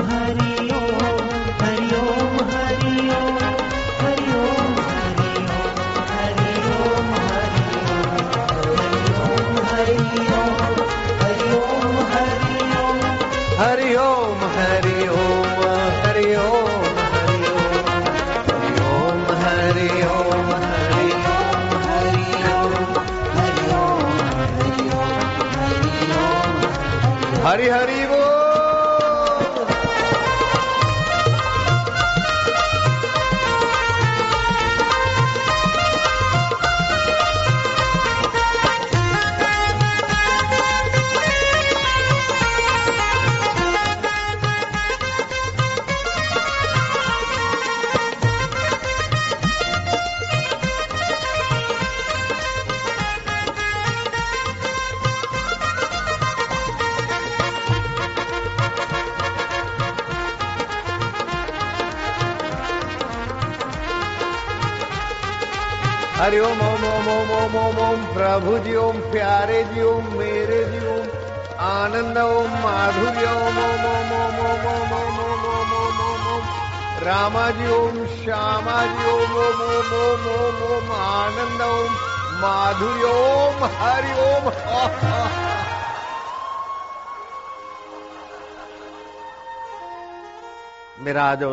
हरी माधुर्य ओम हरि ओम हा।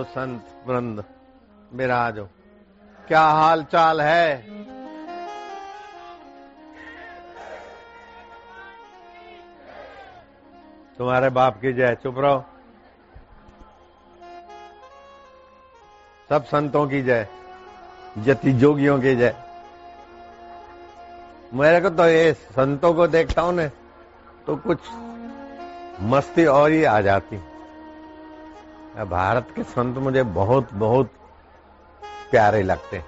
संत वृंद विराजो क्या हाल चाल है? तुम्हारे बाप की जय, चुप रहो। सब संतों की जय, जति जोगियों की जय। मेरे को तो ये संतों को देखता हूँ ने तो कुछ मस्ती और ही आ जाती। भारत के संत मुझे बहुत बहुत प्यारे लगते हैं।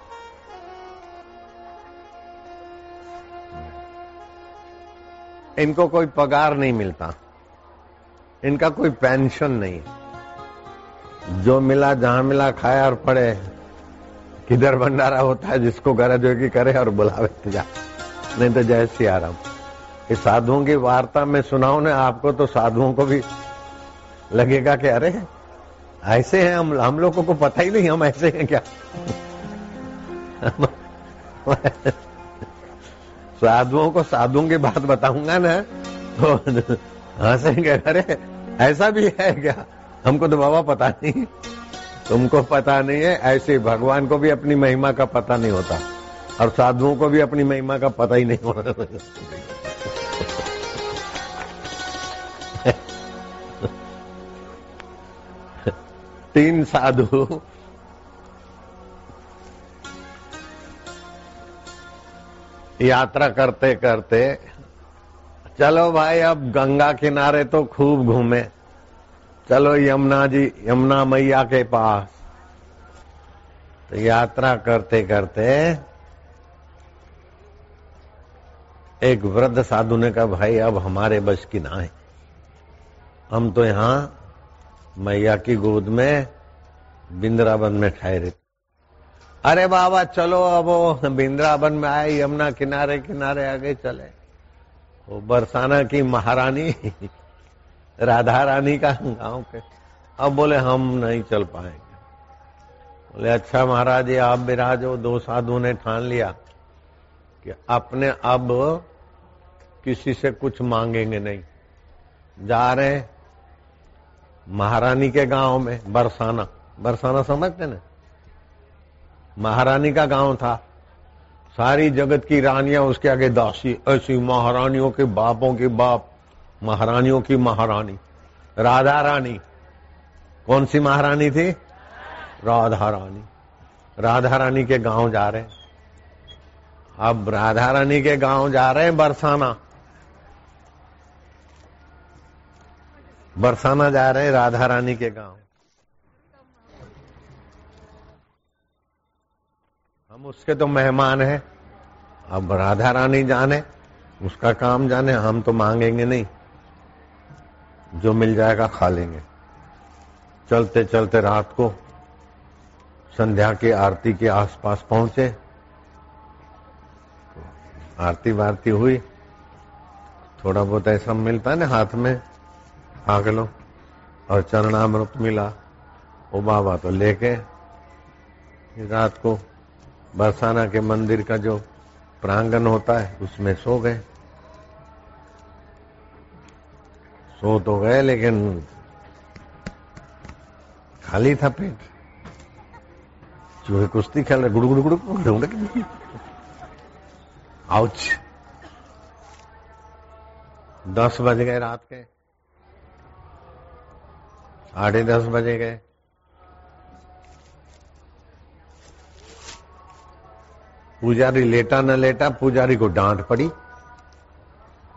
इनको कोई पगार नहीं मिलता। इनका कोई पेंशन नहीं जो मिला, जहाँ मिला खाया और पड़े, किधर भंडारा होता है, जिसको करे जो की करे और बुलावे जा नहीं तो जय सिया राम इस साधुओं की वार्ता में सुनाओ ने, आपको तो साधुओं को भी लगेगा कि अरे, ऐसे हैं हम हम लोगों को पता ही नहीं हम ऐसे हैं क्या? साधुओं को साधुओं की बात बताऊँगा ना तो हंसेंगे अरे, ऐसा भी है क्या? हमको तो बाबा पता नहीं। तुमको पता नहीं है, ऐसे भगवान को भी अपनी महिमा का पता नहीं होता। और साधुओं को भी अपनी महिमा का पता ही नहीं होता तीन साधु। यात्रा करते करते, चलो भाई, अब गंगा किनारे तो खूब घूमे। चलो यमुना जी, यमुना मैया के पास। तो यात्रा करते करते एक वृद्ध साधु ने कहा, भाई, अब हमारे बस की ना है। हम तो यहाँ मैया की गोद में बिंद्रावन में ठहरे अरे बाबा, चलो अब वो बिंद्रावन में आए, यमुना किनारे किनारे आगे चले। वो बरसाना की महारानी, राधा रानी का गाँव के। अब बोले, हम नहीं चल पाएँगे। बोले अच्छा महाराज आप विराजो दो साधु ने ठान लिया कि अपने अब किसी से कुछ मांगेंगे नहीं। जा रहे हैं महारानी के गाँव में, बरसाना। बरसाना समझते ना? महारानी का गाँव था। सारी जगत की रानियाँ उसके आगे दासी, ऐसी महारानियों के बापों के बाप, महारानियों की महारानी। राधा रानी। कौन सी महारानी थी? राधा रानी। राधा रानी के गाँव जा रहे हैं। अब राधा रानी के गाँव जा रहे हैं बरसाना। बरसाना जा रहे हैं राधा रानी के गाँव। हम उसके तो मेहमान हैं। अब राधा रानी जाने, उसका काम जाने, हम तो मांगेंगे नहीं। जो मिल जाएगा खा लेंगे। चलते चलते रात को संध्या की आरती के आसपास पहुँचे। आरती वारती हुई। थोड़ा बहुत ऐसा मिलता है ना हाथ में। लो और चरणामृत मिला वो बाबा तो लेके रात को बरसाना के मंदिर का जो प्रांगण होता है, उसमें सो गए। सो तो गए, लेकिन खाली था पेट। चूहे कुश्ती खेल रहे गुड़ गुड़ गुड़ गुड़। आउच। दस बज गए रात के। साढ़े दस बजे गए। पुजारी लेटा न लेटा, पुजारी को डांट पड़ी।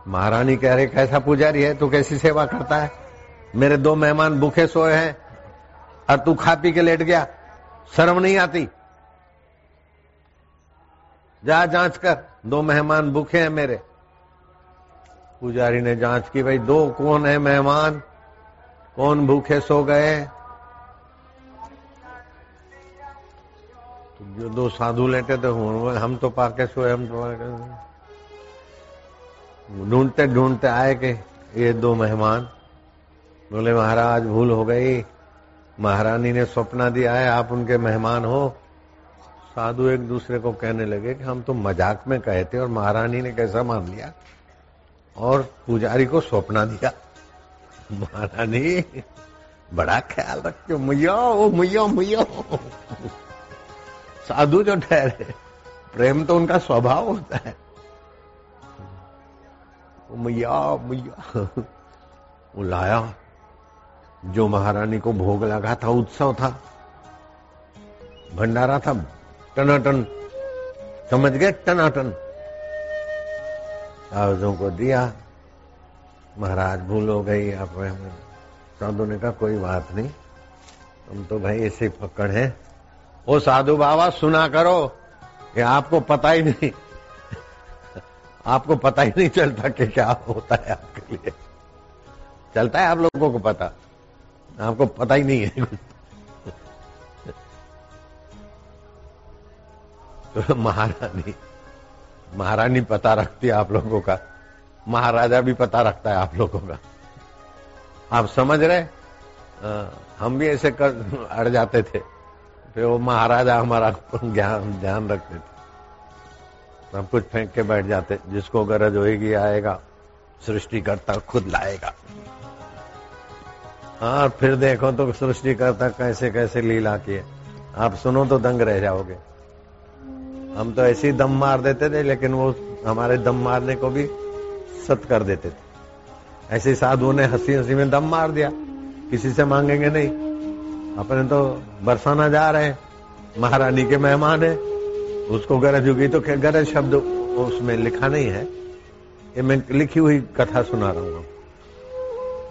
महारानी कह रहे, कैसा पुजारी है? तू कैसी सेवा करता है? मेरे दो मेहमान भूखे सोए हैं, और तू खा पी के लेट गया। शर्म नहीं आती? जा, जाँच कर। दो मेहमान भूखे हैं मेरे। पुजारी ने जाँच की, भाई, दो कौन है मेहमान? कौन भूखे सो गए? जो दो साधु लेटे थे हम तो पाके सोए, हम तो ढूंढते ढूंढते आए के ये दो मेहमान। बोले, महाराज, भूल हो गई। महारानी ने सपना दिया है, आप उनके मेहमान हो। साधु एक दूसरे को कहने लगे कि हम तो मज़ाक में कहे थे और महारानी ने कैसा मान लिया और पुजारी को सौंपना दिया। महारानी, बड़ा ख्याल रखते मुयो ओ मुयो मुयो साधु जो ठहरे, प्रेम तो उनका स्वभाव होता है। मैया मैया वो लाया, जो महारानी को भोग लगा था, उत्सव था। भंडारा था, टनाटन। समझ गए? टनाटन। सावजों को दिया महाराज, भूल हो गई आप साधु ने कहा, कोई बात नहीं। हम तो भाई ऐसे पकड़ है। वो साधु बाबा, सुना करो कि आपको पता ही नहीं। आपको पता ही नहीं चलता कि क्या होता है आपके लिए। चलता है आप लोगों को पता। आपको पता ही नहीं है। तो महारानी महारानी पता रखती है आप लोगों का। महाराजा भी पता रखता है आप लोगों का। आप समझ रहे? आ, हम भी ऐसे कर अड़ जाते थे। फिर वो महाराजा हमारा ज्ञान ध्यान रखते थे। सब कुछ फेंक के बैठ जाते। जिसको गरज होगी आएगा सृष्टिकर्ता खुद लाएगा। हाँ फिर देखो तो सृष्टिकर्ता कैसे कैसे लीला किए। आप सुनो तो दंग रह जाओगे। हम तो ऐसे ही दम मार देते थे लेकिन वो हमारे दम मारने को भी सत कर देते थे। ऐसे साधुओं ने हँसी हँसी में दम मार दिया। किसी से मांगेंगे नहीं। अपने तो बरसाना जा रहे हैं। महारानी के मेहमान है। उसको गरज होगी तो गरज शब्द उसमें लिखा नहीं है। ये मैं लिखी हुई कथा सुना रहा हूँ।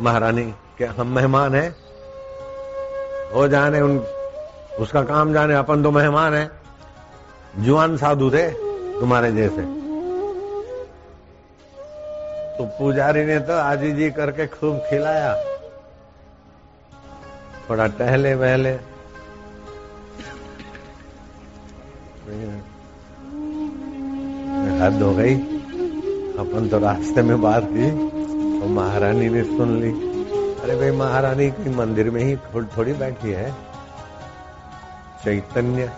महारानी के हम मेहमान है। वो जाने उन, उसका काम जाने, अपन तो मेहमान है। जुआन साधु थे तुम्हारे जैसे। तो पुजारी ने तो आजी जी करके खूब खिलाया। थोड़ा टहले बहले। हद हो गई। अपन तो रास्ते में बात की तो महारानी ने सुन ली। अरे भाई, महारानी की मंदिर में ही थोड़ी थोड़ी बैठी है। चैतन्य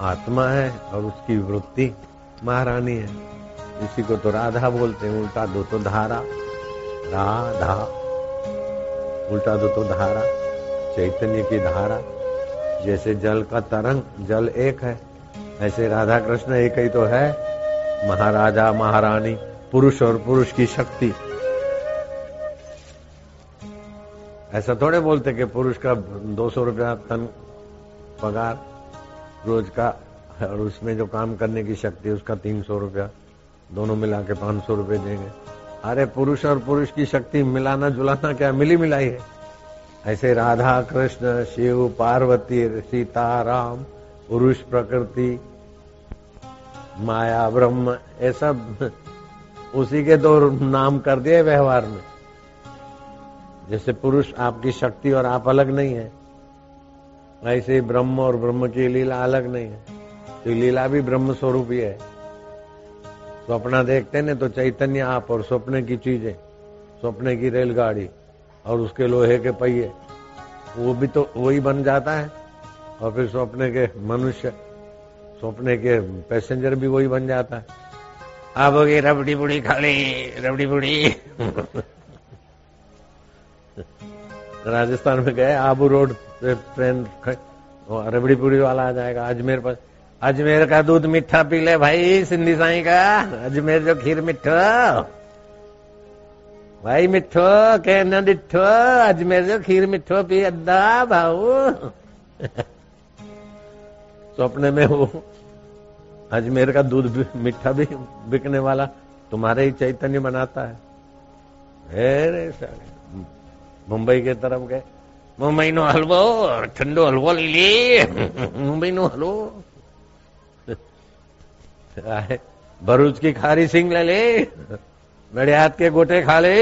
आत्मा है और उसकी वृत्ति महारानी है। इसी को तो राधा बोलते हैं, उल्टा दो तो धारा। राधा, उल्टा दो तो धारा, चैतन्य की धारा। जैसे जल का तरंग, जल एक है, ऐसे राधा कृष्ण एक ही तो है। महाराजा, महारानी, पुरुष और पुरुष की शक्ति। ऐसा थोड़े बोलते कि पुरुष का दो सौ रुपया तन पगार रोज का और उसमें जो काम करने की शक्ति उसका तीन सौ रुपया। दोनों मिला के पाँच सौ रुपये देंगे। अरे पुरुष और पुरुष की शक्ति, मिलाना जुलाना क्या? मिली मिलाई है। ऐसे राधा, कृष्ण, शिव, पार्वती सीता राम पुरुष, प्रकृति, माया, ब्रह्म, ये सब उसी के दो नाम कर दिए व्यवहार में। जैसे पुरुष आपकी शक्ति और आप अलग नहीं है, ऐसे ब्रह्म और ब्रह्म की लीला अलग नहीं है। तो लीला भी ब्रह्म स्वरूप ही है। स्वप्न देखते न तो चैतन्य आप और स्वप्न की चीज़ें, स्वप्न की रेलगाड़ी और उसके लोहे के पहिए, वो भी तो वही बन जाता है। और फिर सपने के मनुष्य सपने के पैसेंजर भी वही बन जाता है। आप हो गई रबड़ी बुड़ी खाली, रबड़ी बुड़ी राजस्थान में गए, आबू रोड पे ट्रेन रबड़ी पुड़ी वाला आ जाएगा, अजमेर पर। अजमेर का दूध मीठा पी ले भाई, सिंधी साई का। अजमेर जो खीर मिठो। भाई मिठो के न अजमेर जो खीर मिठो पी, अद्दा भाऊ। सपने में वो अजमेर का दूध मीठा भी बिकने वाला तुम्हारे ही चैतन्य बनाता है। मुंबई के तरफ़ गए। मुंबई नो हलवो ठंडो हलवो ले मुंबई नो हलवो। હલવો भरूच की खारी सिंग ले ले नडियाद के गोटे खा ले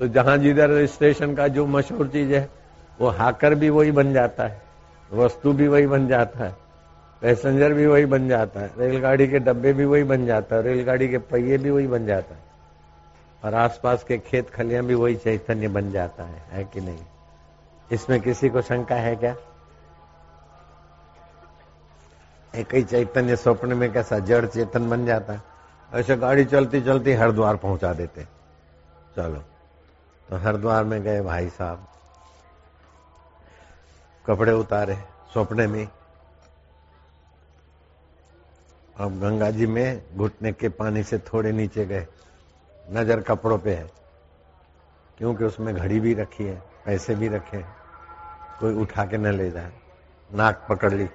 तो जहां जिधर स्टेशन का जो मशहूर चीज है वो हाकर भी वही बन जाता है वस्तु भी वही बन जाता है पैसेंजर भी वही बन जाता है रेलगाड़ी के डब्बे भी वही बन जाता है रेलगाड़ी के पहिए भी वही बन जाता है और आसपास के खेत खलियां भी वही चैतन्य बन जाता है है कि नहीं इसमें किसी को शंका है क्या एक ही चैतन्य स्वप्न में कैसा जड़ चेतन बन जाता है ऐसे गाड़ी चलती चलती हरिद्वार पहुँचा देते चलो तो हरिद्वार में गए भाई साहब कपड़े उतारे स्वप्ने में अब गंगा जी में घुटने के पानी से थोड़े नीचे गए नज़र कपड़ों पे है क्योंकि उसमें घड़ी भी रखी है पैसे भी रखे कोई उठा के न ले जाए नाक पकड़ ली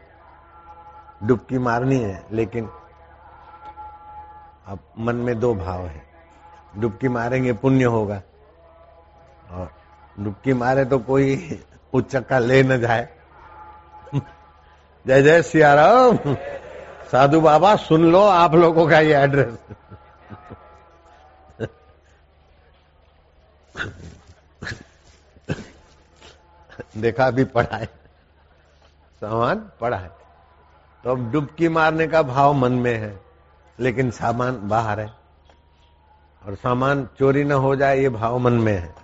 डुबकी मारनी है, लेकिन अब मन में दो भाव है। डुबकी मारेंगे पुण्य होगा, और डुबकी मारे तो कोई उच्चक्का ले न जाए। जय जय सियाराम। साधु बाबा, सुन लो आप लोगों का ये एड्रेस देखा अभी पढ़ा है। सामान पढ़ा है। तो अब डुबकी मारने का भाव मन में है, लेकिन सामान बाहर है। और सामान चोरी न हो जाए, ये भाव मन में है।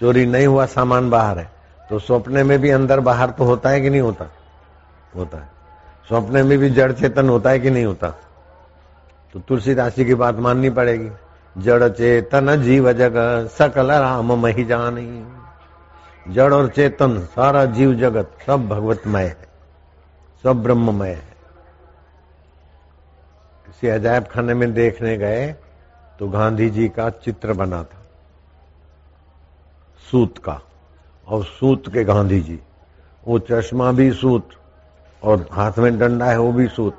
चोरी नहीं हुआ, सामान बाहर है। तो सपने में भी अंदर बाहर तो होता है कि नहीं होता? होता है। सपने में भी जड़ चेतन होता है कि नहीं होता? तो तुलसी राशि की बात माननी पड़ेगी। जड़ चेतन जीव जग, सकल राम मही जानी। जड़ और चेतन, सारा जीव जगत, सब भगवतमय है। सब ब्रह्ममय है। किसी अजायब खाने में देखने गए तो गांधी जी का चित्र बना था। सूत का, और सूत के गांधी जी वो चश्मा भी सूत, और हाथ में डंडा है वो भी सूत,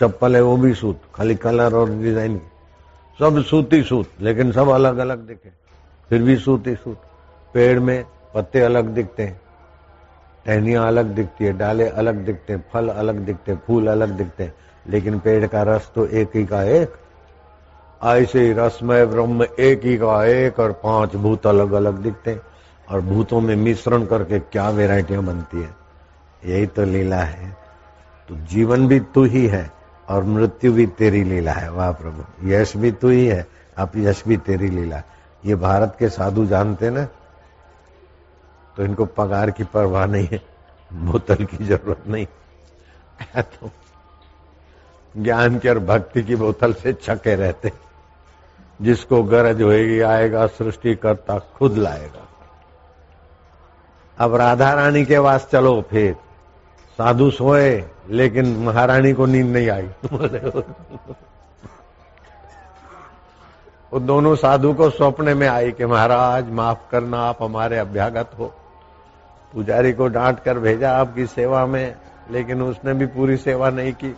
चप्पल है वो भी सूत, खाली कलर और डिज़ाइन। सब सूती सूत, लेकिन सब अलग अलग दिखे। फिर भी सूती सूत, पेड़ में पत्ते अलग दिखते हैं। टहनियाँ अलग दिखती है, डाले अलग दिखते हैं, फल अलग दिखते हैं, फूल अलग दिखते हैं, लेकिन पेड़ का रस तो एक ही का एक। ऐसे ही रसमय ब्रह्म एक ही का एक और पाँच भूत अलग अलग दिखते हैं, और भूतों में मिश्रण करके क्या वेराइटियाँ बनती है। यही तो लीला है। तो जीवन भी तू ही है, और मृत्यु भी तेरी लीला है। वाह प्रभु, यश भी तू ही है अब यश भी तेरी लीला। ये भारत के साधु जानते ना? तो इनको पगार की परवाह नहीं है, बोतल की ज़रूरत नहीं तो ज्ञान की और भक्ति की बोतल से छके रहते जिसको गरज होएगी, आएगा सृष्टि करता खुद लाएगा। अब राधा रानी के वास चलो फिर। साधु सोए, लेकिन महारानी को नींद नहीं आई। वो दोनों साधु को सपने में आई कि महाराज, माफ़ करना, आप हमारे अभ्यागत हो। पुजारी को डांट कर भेजा आपकी सेवा में, लेकिन उसने भी पूरी सेवा नहीं की।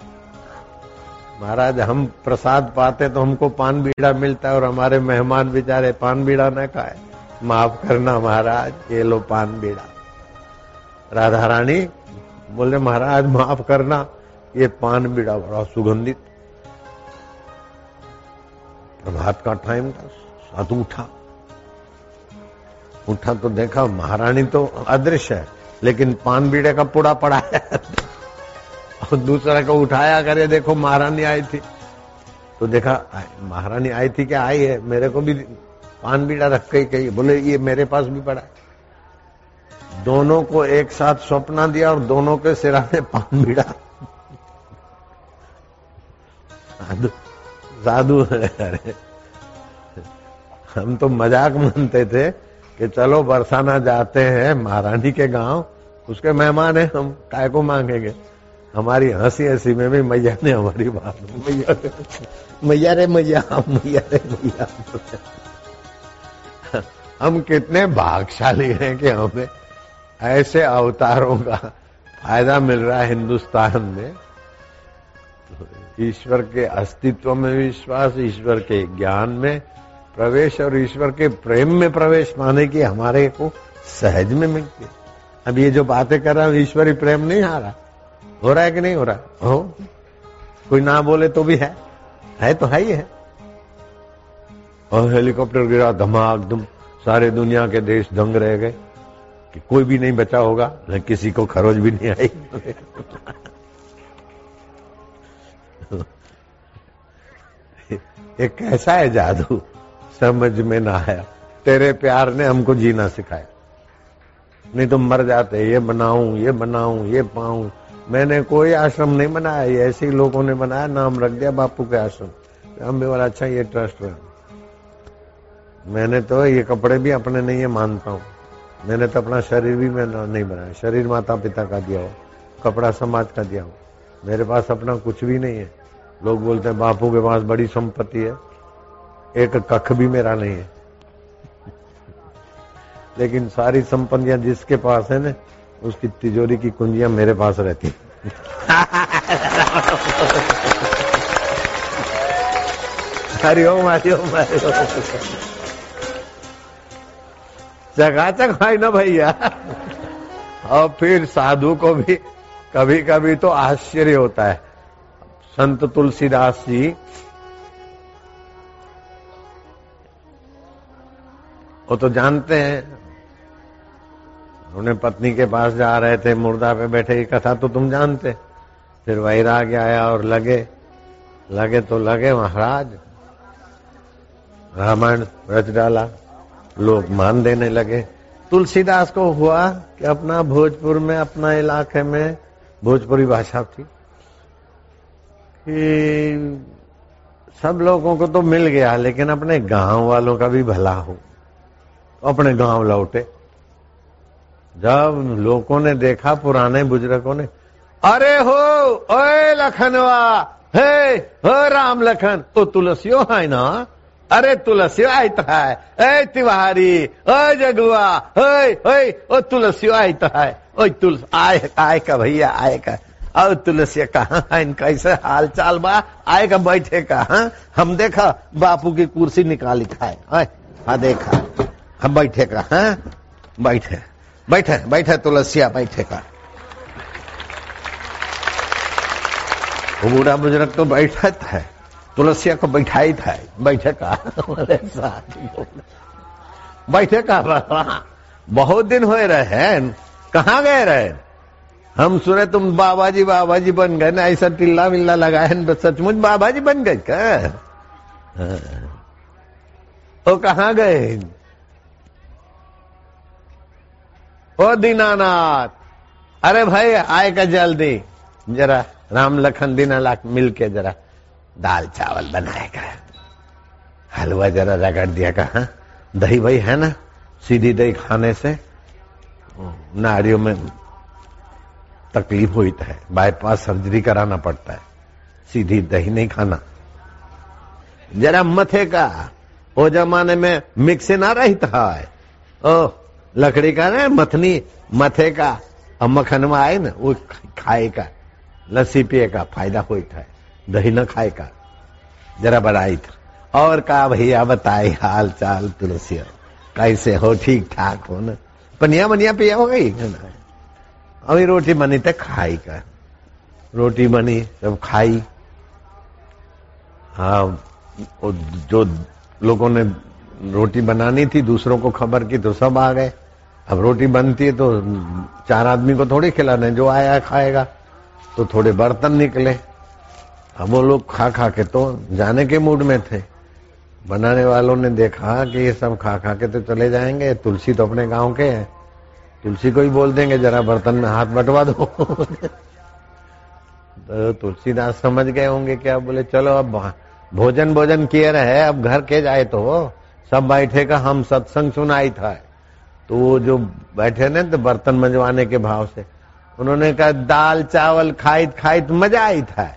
महाराज, हम प्रसाद पाते तो हमको पान बीड़ा मिलता है और हमारे मेहमान बेचारे पान बीड़ा न खाए। माफ़ करना महाराज, ये लो पान बीड़ा। राधा रानी बोले, महाराज, माफ़ करना, ये पान बीड़ा बड़ा सुगंधित। प्रभात का टाइम था, साधु उठा। उठा तो देखा, महारानी तो अदृश्य है, लेकिन पान बीड़े का पुड़ा पड़ा है। और दूसरा को उठाया, करे, देखो, महारानी आई थी। तो देखा महारानी आई थी क्या? आई है। मेरे को भी पान बीड़ा रख के कही, बोले, ये मेरे पास भी पड़ा है। दोनों को एक साथ सौंपना दिया और दोनों के सिरा पान बीड़ा साधु साधु अरे। हम तो मज़ाक मानते थे कि चलो बरसाना जाते हैं महारानी के गाँव उसके मेहमान है हम काय को मांगेंगे? हमारी हँसी हँसी में भी मैया ने हमारी बात मैया मैया रे मैया मैया रे मैया। हम कितने भागशाली हैं कि हमें ऐसे अवतारों का फ़ायदा मिल रहा है हिंदुस्तान में। ईश्वर के अस्तित्व में विश्वास ईश्वर के ज्ञान में प्रवेश और ईश्वर के प्रेम में प्रवेश पाने की हमारे को सहज में मिलती है। अब ये जो बातें कर रहा हूँ, ईश्वरी प्रेम नहीं आ रहा। हो रहा है कि नहीं हो रहा? हो। कोई ना बोले तो भी है। है तो है ही है। और हेलीकॉप्टर गिरा, धमाक, धुम, सारे दुनिया के देश दंग रह गए। कि कोई भी नहीं बचा होगा, न किसी को खरोज भी नहीं आई। ये कैसा है जादू? समझ में ना आया। तेरे प्यार ने हमको जीना सिखाया। नहीं तो मर जाते, ये बनाऊँ ये बनाऊँ, ये पाऊँ। मैंने कोई आश्रम नहीं बनाया, ये ऐसे ही लोगों ने बनाया, नाम रख दिया बापू के आश्रम। हम भी बोला अच्छा ये ट्रस्ट है। मैंने तो ये कपड़े भी अपने नहीं है मानता हूँ। मैंने तो अपना शरीर भी मैं नहीं बनाया। शरीर माता पिता का दिया हो कपड़ा समाज का दिया हो मेरे पास अपना कुछ भी नहीं है। लोग बोलते हैं, बापू के पास बड़ी संपत्ति है। एक कख भी मेरा नहीं है। लेकिन सारी संपत्तियाँ जिसके पास है ना, उसकी तिजोरी की कुंजियाँ मेरे पास रहती हरिओम हरिओम चकाचक भाई ना भैया। और फिर साधु को भी कभी कभी तो आश्चर्य होता है। संत तुलसीदास जी वो तो जानते हैं। उन्हें पत्नी के पास जा रहे थे, मुर्दा पे बैठे ये कथा तो तुम जानते। फिर वैराग्य आया और लगे। लगे तो लगे महाराज। रामायण रच डाला। लोग मान देने लगे। तुलसीदास को हुआ कि अपना भोजपुर में, अपना इलाके में भोजपुरी भाषा थी। कि सब लोगों को तो मिल गया, लेकिन अपने गाँव वालों का भी भला हो। अपने गाँव लौटे। जब लोगों ने देखा, पुराने बुज़ुर्गों ने, अरे हो, ओए लखनवा, हे, हो राम लखन तो तुलसियो है ना? अरे तुलसियो आयता है, ए तिवारी, ओ जगुआ ओए ओए ओ तुलसियो आयता है ओ तुलस आए आए का भैया आए का और तुलसिया कहा है, इनका ऐसे हाल चाल बा आए का बैठे का हा? हम देखा, बापू की कुर्सी निकाली खाए हाँ देखा। हम बैठे का हा? बैठे। बैठे बैठे तुलसिया, बैठे का बूढ़ा बुज़ुर्ग तो बैठा था। तुलसिया को बैठाई था। बैठे का बैठे का बहुत दिन हो रहे हैं। कहा गए रहे? हम सुने तुम बाबा जी बाबा जी बन गए ना। ऐसा टिल्ला मिल्ला लगाए सचमुच बाबा जी बन गए क्या? वो कहा गए? ओ दीनानाथ। अरे भाई, आए का जल्दी। जरा राम लखन दीनानाथ मिल के जरा दाल चावल बनाएगा हलवा जरा रगड़ दिया कहा दही भाई है ना? सीधी दही खाने से नाड़ियों में तकलीफ़ हुई है बाईपास सर्जरी कराना पड़ता है। सीधी दही नहीं खाना। जरा मथे का वो जमाने में मिक्सी ना रही था ओ लकड़ी का ना, मथनी, मथे का और मखन में आए ना, वो खाए का, लस्सी पिए का, फ़ायदा है दही न खाए का, जरा बढ़ाई था। और का भैया, बताए हाल चाल तुलसी, कैसे हो ठीक ठाक हो ना? पनिया मनिया पिया हो गई? अभी रोटी बनी तो खाई का। रोटी बनी, सब खाई। हाँ जो लोगों ने रोटी बनानी थी, दूसरों को खबर की तो सब आ गए। अब रोटी बनती है तो चार आदमी को थोड़ी खिलाने जो आया खाएगा तो थोड़े बर्तन निकले। अब वो लोग खा खा के तो जाने के मूड में थे। बनाने वालों ने देखा कि ये सब खा खा के तो चले जाएँगे। तुलसी तो अपने गाँव के हैं। तुलसी को ही बोल देंगे, जरा बर्तन में हाथ बटवा दो। तो तुलसीदास समझ गए होंगे क्या बोले, चलो, अब भोजन भोजन किए रहे, अब घर के जाए तो सब बैठे का हम सत्संग सुनाई था। तो वो जो बैठे ने तो बर्तन मंजवाने के भाव से, उन्होंने कहा, दाल, चावल खाई खाई तो मज़ा आई था।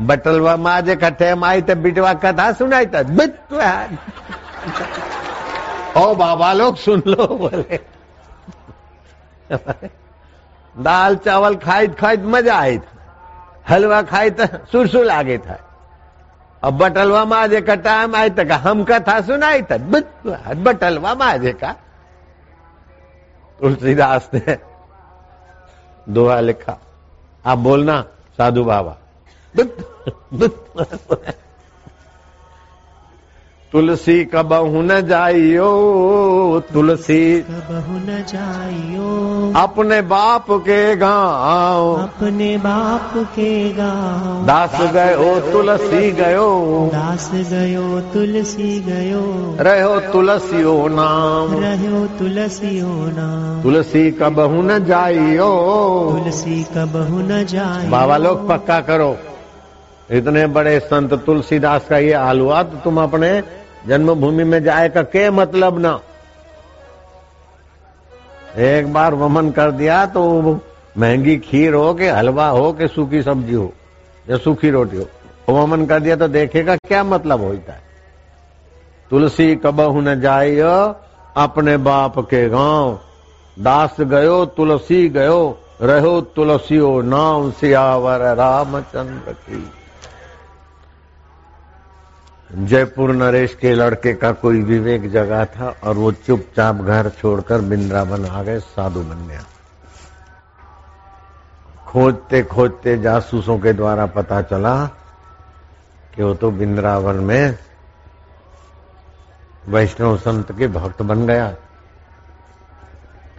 बटलवा माजे कट्ठे माई तो बिटवा कथा सुनाई था। ओ बाबा, लोग सुन लो, बोले। दाल, चावल खाई खाई मज़ा आई था। हलवा खाई तो सुरसुर आगे था। अब बटलवा माजे का टाइम आई तक हम कथा सुनाई था। बटलवा माजे का तुलसीदास ने दोहा लिखा। आप बोलना साधु बाबा। तुलसी कबहु न जाइयो? तुलसी। कबहु न जाइयो? अपने बाप के गाँव। अपने बाप के गाँव। दास गयो तुलसी गयो। दास गयो तुलसी गयो। रहो तुलसी तुलसियो नाम। रहो तुलसी तुलसियो नाम। तुलसी कबहु न जाइयो? तुलसी कबहु न जाइयो? बाबा लोग पक्का करो। इतने बड़े संत तुलसीदास का ये हाल हुआ तो तुम अपने जन्मभूमि में जाए का के मतलब ना? एक बार वमन कर दिया तो महँगी खीर हो के, हलवा हो के सूखी सब्ज़ी हो, या सूखी रोटी हो। वमन कर दिया तो देखेगा क्या मतलब होता है। तुलसी कबहु न जाय अपने बाप के गाँव। दास गयो, तुलसी गयो, रहो तुलसियो नाम सियावर रामचंद्र की। जयपुर नरेश के लड़के का कोई विवेक जगह था और वो चुपचाप घर छोड़कर बिंद्रावन आ गए साधु बन गया खोजते खोजते जासूसों के द्वारा पता चला कि वो तो बिंद्रावन में वैष्णव संत के भक्त बन गया।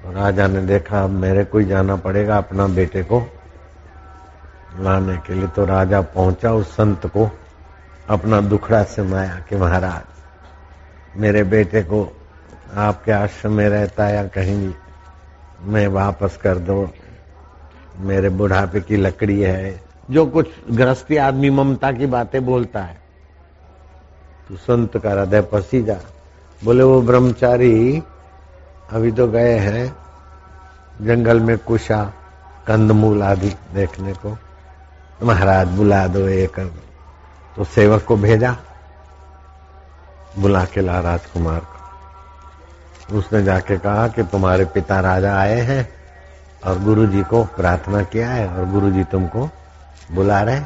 तो राजा ने देखा मेरे को ही जाना पड़ेगा अपना बेटे को। लाने के लिए तो राजा पहुँचा उस संत को। अपना दुखड़ा से माया कि महाराज। मेरे बेटे को आपके आश्रम में रहता या कहीं मैं वापस कर दो? मेरे बुढ़ापे की लकड़ी है, जो कुछ गृहस्थी आदमी ममता की बातें बोलता है। तो संत का हृदय पसी जा। बोले, वो ब्रह्मचारी, अभी तो गए हैं जंगल में कुशा, कंदमूल आदि देखने को। महाराज, बुला दो एक तो सेवक को भेजा, बुला के ला राजकुमार को। उसने जाके कहा कि तुम्हारे पिता राजा आए हैं और गुरु जी को प्रार्थना किया है और गुरु जी तुमको बुला रहे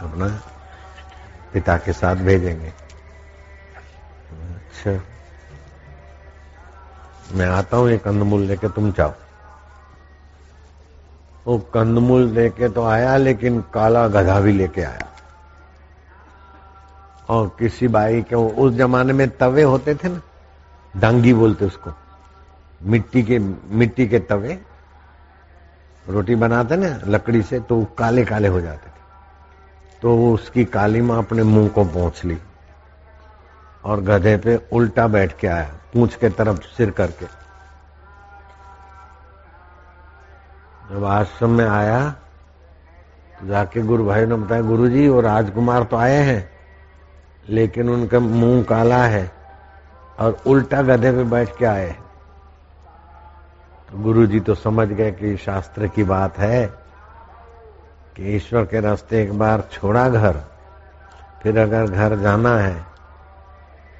अपना पिता के साथ भेजेंगे। अच्छा। मैं आता हूँ ये कंदमूल लेके, तुम जाओ। वो कंदमूल लेके तो आया, लेकिन काला गधा भी लेके आया। और किसी बाई के उस जमाने में तवे होते थे ना, डांगी बोलते उसको, मिट्टी के मिट्टी के तवे, रोटी बनाते ना लकड़ी से तो काले काले हो जाते थे। तो उसकी काली माँ अपने मुँह को पहुँच ली और गधे पे उल्टा बैठ के आया, पूछ के तरफ़ सिर करके। जब आश्रम में आया तो जाके गुरु भाई ने बताया गुरु जी वो राजकुमार तो आए हैं लेकिन उनका मुँह काला है और उल्टा गधे पे बैठ के आए। तो गुरु जी तो समझ गए कि शास्त्र की बात है कि ईश्वर के रास्ते एक बार छोड़ा घर, फिर अगर घर जाना है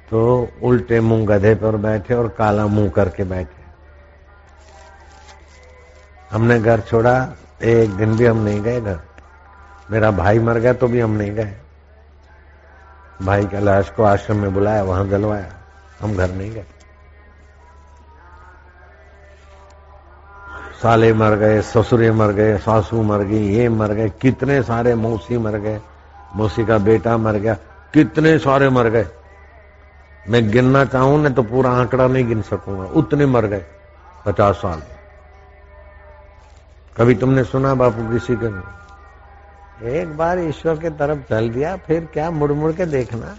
तो उल्टे मुँह गधे पर बैठे और काला मुँह करके बैठे। हमने घर छोड़ा, एक दिन भी हम नहीं गए घर। मेरा भाई मर गया तो भी हम नहीं गए। भाई का लाश को आश्रम में बुलाया, वहाँ जलवाया हम घर नहीं गए। साले मर गए, ससुरे मर गए, सासू मर गई, ये मर गए, कितने सारे मौसी मर गए, मौसी का बेटा मर गया, कितने सारे मर गए। मैं गिनना चाहूँ ना तो पूरा आंकड़ा नहीं गिन सकूँगा, उतने मर गए, पचास साल। कभी तुमने सुना बापू किसी के एक बार ईश्वर के तरफ़ चल दिया, फिर क्या मुड़ मुड़ के देखना?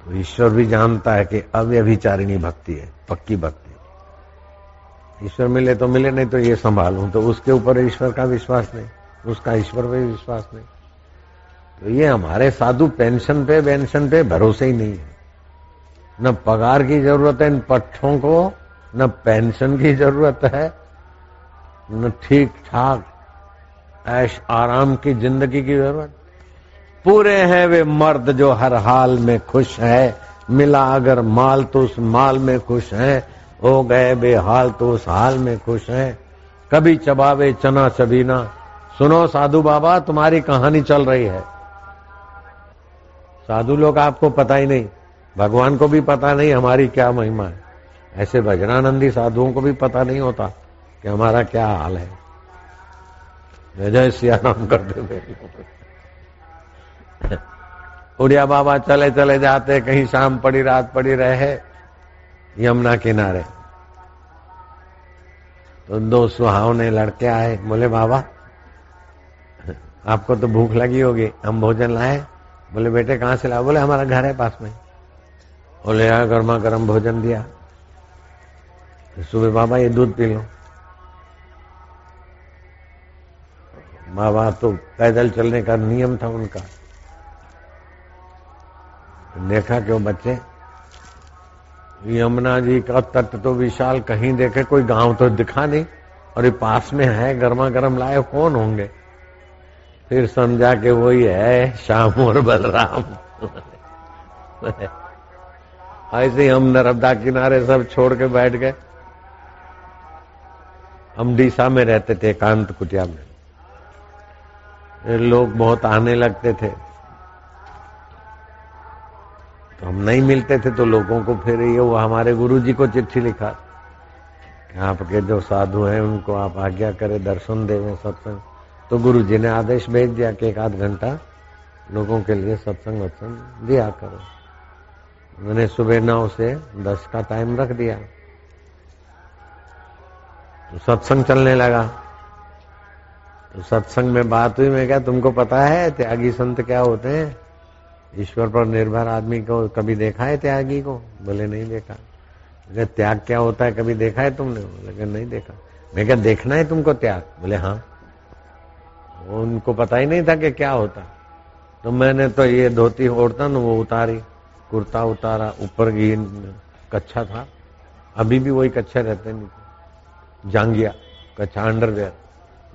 तो ईश्वर भी जानता है कि अव्यभिचारिणी भक्ति है, पक्की भक्ति ईश्वर मिले तो मिले, नहीं तो ये संभालू तो उसके ऊपर ईश्वर का विश्वास नहीं, उसका ईश्वर पे विश्वास नहीं। तो ये हमारे साधु पेंशन पे पेंशन पे भरोसे ही नहीं है। न पगार की ज़रूरत है इन पट्ठों को, न पेंशन की ज़रूरत है न ठीक ठाक, ऐश आराम की ज़िंदगी की ज़रूरत। पूरे हैं वे मर्द जो हर हाल में खुश है, मिला अगर माल तो उस माल में खुश है, हो गए बेहाल तो उस हाल में खुश है। कभी चबावे चना चबीना सुनो साधु बाबा, तुम्हारी कहानी चल रही है। साधु लोग आपको पता ही नहीं, भगवान को भी पता नहीं हमारी क्या महिमा है। ऐसे भजनानंदी साधुओं को भी पता नहीं होता। कि हमारा क्या हाल है? जय जय सिया राम करते थे उड़िया बाबा चले चले जाते, कहीं शाम पड़ी, रात पड़ी, रहे यमुना किनारे। तो दो सुहावने लड़के आए, बोले, बाबा, आपको तो भूख लगी होगी, हम भोजन लाए। बोले, बेटे, कहाँ से लाए? बोले, हमारा घर है पास में। बोले यार गर्मा गर्म भोजन दिया। सुबह, बाबा, ये दूध पी लो। बाबा तो पैदल चलने का नियम था उनका। देखा क्यों बच्चे? यमुना जी का तट तो विशाल कहीं देखे, कोई गाँव तो दिखा नहीं, और ये पास में है गर्मा गर्म लाए कौन होंगे? फिर समझा कि वही है, श्याम और बलराम। ऐसे ही हम नर्मदा किनारे सब छोड़ के बैठ गए। हम डीसा में रहते थे, एकांत कुटिया में। लोग बहुत आने लगते थे। तो हम नहीं मिलते थे तो लोगों को फिर ये वो हमारे गुरु जी को चिट्ठी लिखा आपके जो साधु हैं, उनको आप आज्ञा करें, दर्शन देवें सत्संग। तो गुरु जी ने आदेश भेज दिया कि एक आध घंटा लोगों के लिए सत्संग वत्संग दिया करो। मैंने सुबह नौ से दस का टाइम रख दिया। तो सत्संग चलने लगा। तो सत्संग में बात हुई, मैं क्या तुमको पता है त्यागी संत क्या होते हैं? ईश्वर पर निर्भर आदमी को कभी देखा है त्यागी को? बोले, नहीं देखा। बोले त्याग क्या होता है? कभी देखा है तुमने? बोले नहीं देखा। मैं क्या देखना है तुमको त्याग? बोले हाँ। उनको पता ही नहीं था कि क्या होता। तो मैंने तो ये धोती ओढ़ता ना, वो उतारी, कुर्ता उतारा, ऊपर की कच्छा था। अभी भी वही कच्छा रहते नहीं जांगिया कच्छा, अंडरवेयर।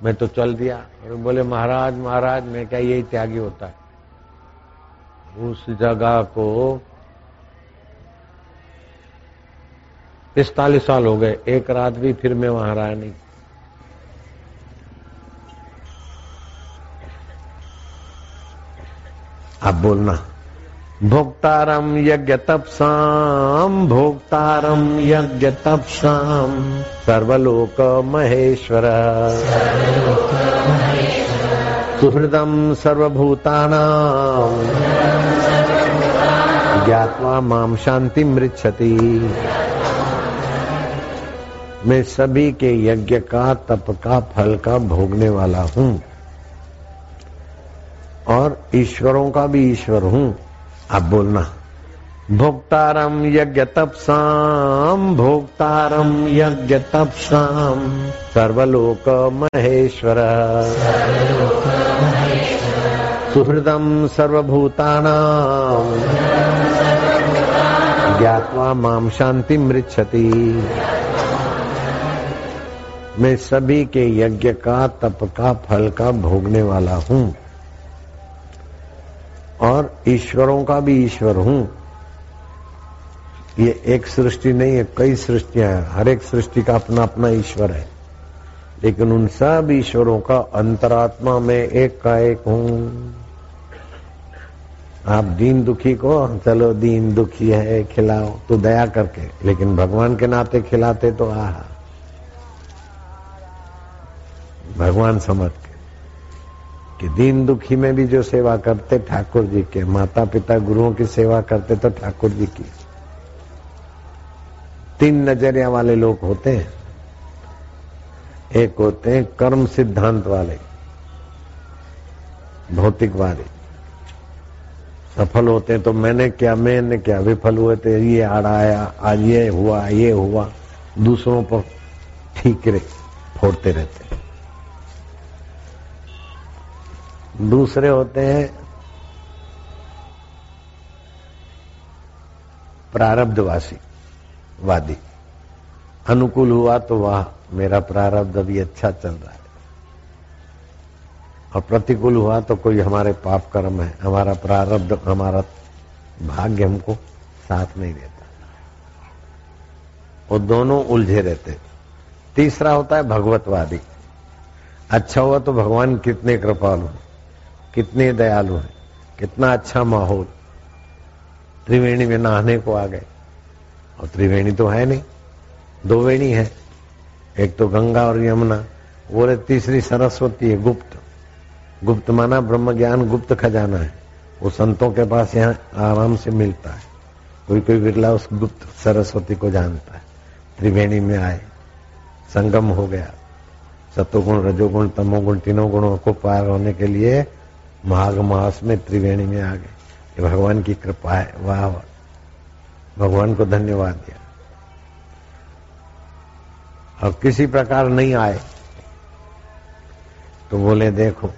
मैं तो चल दिया। और बोले, महाराज महाराज, मैं क्या यही त्यागी होता है? उस जगह को पिस्तालीस साल हो गए। एक रात भी फिर मैं वहाँ रहा नहीं। आप बोलना। भोक्तारम यज्ञ तपसाम भोक्तारम यज्ञ तपसाम सर्वलोक महेश्वर सुहृदम सर्वभूतानाम ज्ञात्वा माम शांति मृक्षति मैं सभी के यज्ञ का, तप का, फल का भोगने वाला हूँ। और ईश्वरों का भी ईश्वर हूँ। आप बोलना। भोक्तारम यज्ञ तपसाम भोक्तारम यज्ञ तपसाम सर्वलोक महेश्वर सुहृदम सर्वभूतानाम ज्ञात्वा माम शांति मृक्षति मैं सभी के यज्ञ का, तप का, फल का भोगने वाला हूँ। और ईश्वरों का भी ईश्वर हूँ। ये एक सृष्टि नहीं है, कई सृष्टियाँ हैं। हर एक सृष्टि का अपना अपना ईश्वर है। लेकिन उन सब ईश्वरों का अंतरात्मा में एक का एक हूँ। आप दीन दुखी को, चलो दीन दुखी है, खिलाओ तो दया करके। लेकिन भगवान के नाते खिलाते तो आह। भगवान समझ के दीन दुखी में भी जो सेवा करते ठाकुर जी के माता पिता गुरुओं की सेवा करते तो ठाकुर जी की। तीन नज़रिया वाले लोग होते हैं। एक होते हैं कर्म सिद्धांत वाले भौतिकवादी सफल होते हैं तो मैंने क्या मैंने क्या, विफल हुए थे ये आड़ा आया, आज ये हुआ ये हुआ। दूसरों पर ठीक रहे फोड़ते रहते हैं दूसरे होते हैं प्रारब्धवासी वादी अनुकूल हुआ तो वाह मेरा प्रारब्ध अभी अच्छा चल रहा है। और प्रतिकूल हुआ तो कोई हमारे पाप कर्म है, हमारा प्रारब्ध, हमारा भाग्य हमको साथ नहीं देता। वो दोनों उलझे रहते तीसरा होता है भगवतवादी। अच्छा हुआ तो भगवान कितने कृपालु कितने दयालु हैं, कितना अच्छा माहौल। त्रिवेणी में नहाने को आ गए। और त्रिवेणी तो है नहीं, दो वेणी है। एक तो गंगा और यमुना। वो तीसरी सरस्वती है, गुप्त। गुप्त माना ब्रह्म ज्ञान गुप्त खजाना है। वो संतों के पास यहाँ आराम से मिलता है। कोई कोई बिरला उस गुप्त सरस्वती को जानता है। त्रिवेणी में आए। संगम हो गया। सतोगुण, रजोगुण, तमोगुण, तीनों गुणों को पार होने के लिए माघ मास में त्रिवेणी में आ गए। ये भगवान की कृपा है। वाह भगवान को धन्यवाद दिया। और किसी प्रकार नहीं आए। तो बोले, देखो,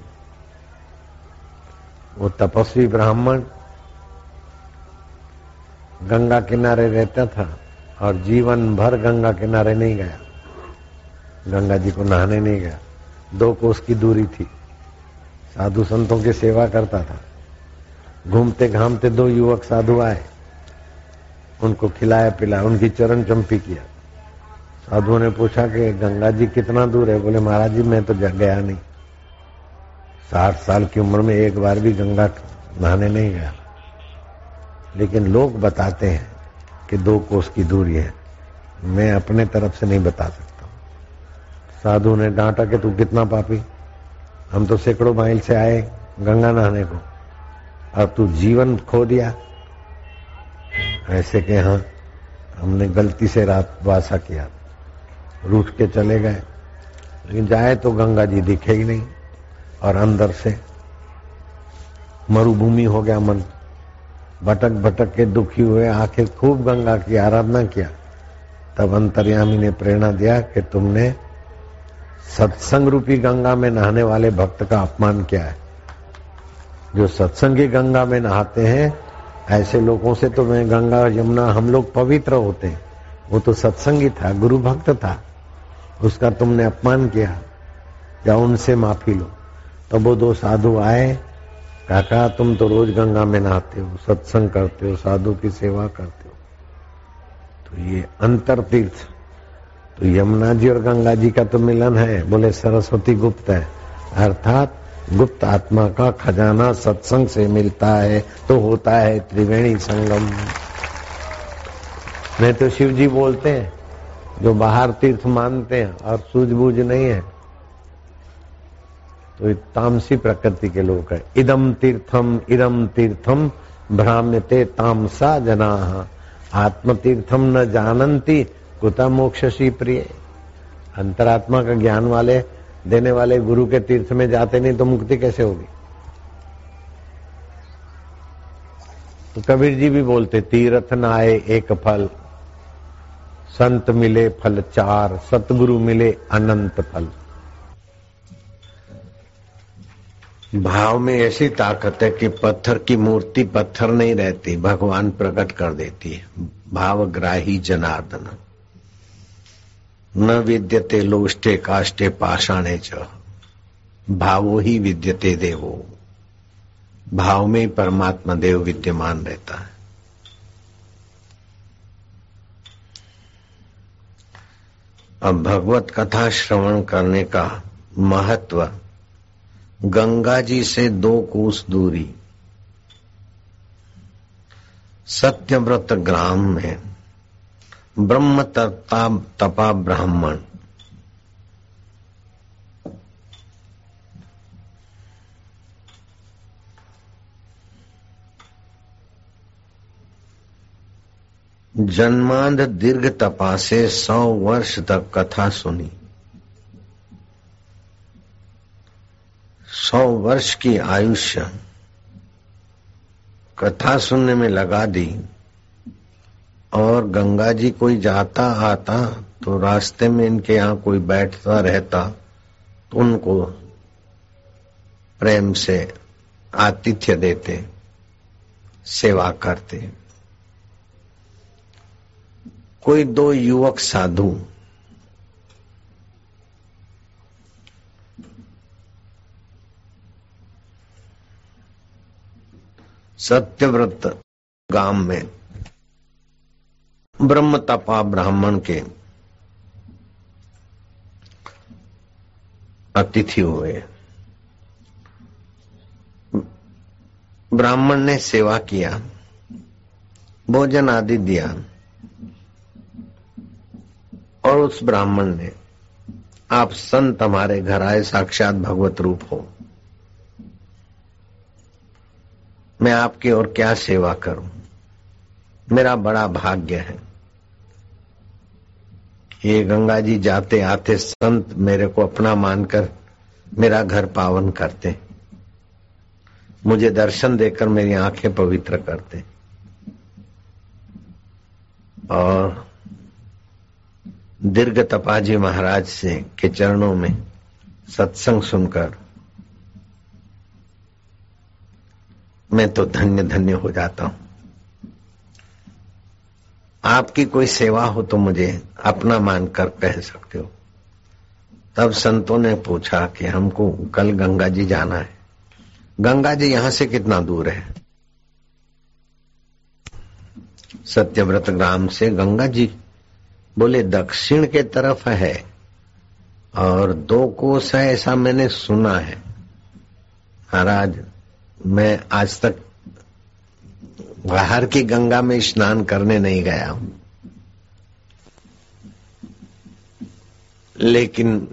वो तपस्वी ब्राह्मण गंगा किनारे रहता था और जीवन भर गंगा किनारे नहीं गया। गंगा जी को नहाने नहीं गया। दो कोस की दूरी थी। साधु संतों की सेवा करता था। घूमते घामते दो युवक साधु आए। उनको खिलाया पिलाया, उनकी चरण चंपी किया। साधुओं ने पूछा कि, गंगा जी कितना दूर है? बोले, महाराज जी, मैं तो गया नहीं। साठ साल की उम्र में एक बार भी गंगा नहाने नहीं गया। लेकिन लोग बताते हैं कि दो कोस की दूरी है। मैं अपने तरफ़ से नहीं बता सकता साधु ने डांटा कि, तू कितना पापी? हम तो सैकड़ों माइल से आए गंगा नहाने को। और तू जीवन खो दिया। ऐसे के हाँ हमने गलती से रात वासा किया। रूठ के चले गए। लेकिन जाए तो गंगा जी दिखे ही नहीं और अंदर से मरुभूमि हो गया मन। भटक भटक के दुखी हुए आखिर खूब गंगा की आराधना किया। तब अंतर्यामी ने प्रेरणा दिया कि तुमने सत्संग रूपी गंगा में नहाने वाले भक्त का अपमान क्या है? जो सत्संगी गंगा में नहाते हैं, ऐसे लोगों से तो मैं गंगा यमुना हम लोग पवित्र होते हैं। वो तो सत्संगी था, गुरु भक्त था। उसका तुमने अपमान किया। या उनसे माफ़ी लो। तब वो दो साधु आए। काका, तुम तो रोज गंगा में नहाते हो, सत्संग करते हो, साधु की सेवा करते हो। तो ये अंतर तीर्थ तो यमुना जी और गंगा जी का तो मिलन है। बोले, सरस्वती गुप्त है। अर्थात, गुप्त आत्मा का खजाना सत्संग से मिलता है तो होता है त्रिवेणी संगम। नहीं तो शिव जी बोलते हैं, जो बाहर तीर्थ मानते हैं और सूझबूझ नहीं है। तो तामसी प्रकृति के लोग है। इदम तीर्थम इदम तीर्थम भ्राम्यते तामसा जना। आत्म तीर्थम न जानंती कुता मोक्षसी प्रिय। अंतरात्मा का ज्ञान वाले, देने वाले गुरु के तीर्थ में जाते नहीं तो मुक्ति कैसे होगी? तो कबीर जी भी बोलते, तीर्थ न आए एक फल, संत मिले फल चार, सतगुरु मिले अनंत फल। भाव में ऐसी ताकत है कि पत्थर की मूर्ति पत्थर नहीं रहती, भगवान प्रकट कर देती है। भावग्राही जनार्दन। न विद्यते लोष्टे काष्टे पाषाणे च। भावो ही विद्यते देवो। भाव में परमात्मा देव विद्यमान रहता है। अब भगवत कथा श्रवण करने का महत्व, गंगा जी से दो कोस दूरी। सत्यव्रत ग्राम में ब्रह्म तत्ता तपा ब्राह्मण। जन्मांध दीर्घ तपा से सौ वर्ष तक कथा सुनी। सौ वर्ष की आयुष्य कथा सुनने में लगा दी। और गंगा जी कोई जाता आता तो रास्ते में इनके यहाँ कोई बैठता रहता तो उनको प्रेम से आतिथ्य देते, सेवा करते। कोई दो युवक साधु, सत्यव्रत गाँव में ब्रह्म तपा ब्राह्मण के अतिथि हुए। ब्राह्मण ने सेवा किया, भोजन आदि दिया, और उस ब्राह्मण ने, आप संत हमारे घर आए, साक्षात भगवत रूप हो। मैं आपकी और क्या सेवा करूँ? मेरा बड़ा भाग्य है। ये गंगा जी जाते आते संत मेरे को अपना मानकर मेरा घर पावन करते। मुझे दर्शन देकर मेरी आँखें पवित्र करते। और दीर्घ तपाजी महाराज से के चरणों में सत्संग सुनकर मैं तो धन्य धन्य हो जाता हूँ। आपकी कोई सेवा हो तो मुझे अपना मानकर कह सकते हो। तब संतों ने पूछा कि हमको कल गंगा जी जाना है। गंगा जी यहाँ से कितना दूर है? सत्यव्रत ग्राम से गंगा जी बोले, दक्षिण के तरफ़ है और दो कोस है ऐसा मैंने सुना है। महाराज, मैं आज तक बाहर की गंगा में स्नान करने नहीं गया हूँ। लेकिन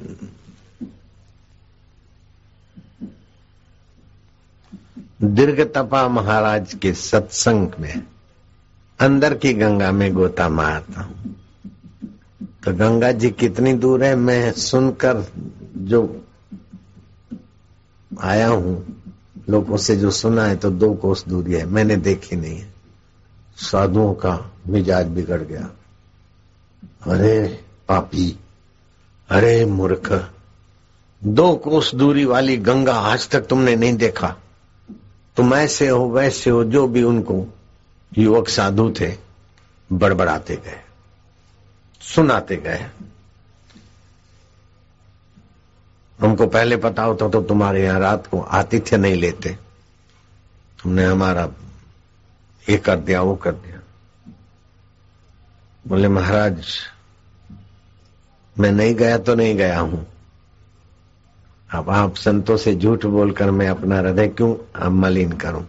दीर्घ तपा महाराज के सत्संग में अंदर की गंगा में गोता मारता हूँ। तो गंगा जी कितनी दूर है? मैं सुनकर जो आया हूँ लोगों से जो सुना है तो दो कोस दूरी है। मैंने देखी नहीं है। साधुओं का मिजाज बिगड़ गया। अरे पापी, अरे मूर्ख, दो कोस दूरी वाली गंगा आज तक तुमने नहीं देखा। तुम ऐसे हो, वैसे हो, जो भी उनको युवक साधु थे, बड़बड़ाते गए, सुनाते गए। हमको पहले पता होता तो तुम्हारे यहाँ रात को आतिथ्य नहीं लेते। तुमने हमारा ये कर दिया, वो कर दिया। बोले, महाराज, मैं नहीं गया तो नहीं गया हूँ। अब आप संतों से झूठ बोलकर मैं अपना हृदय क्यों अब मलिन करूँ?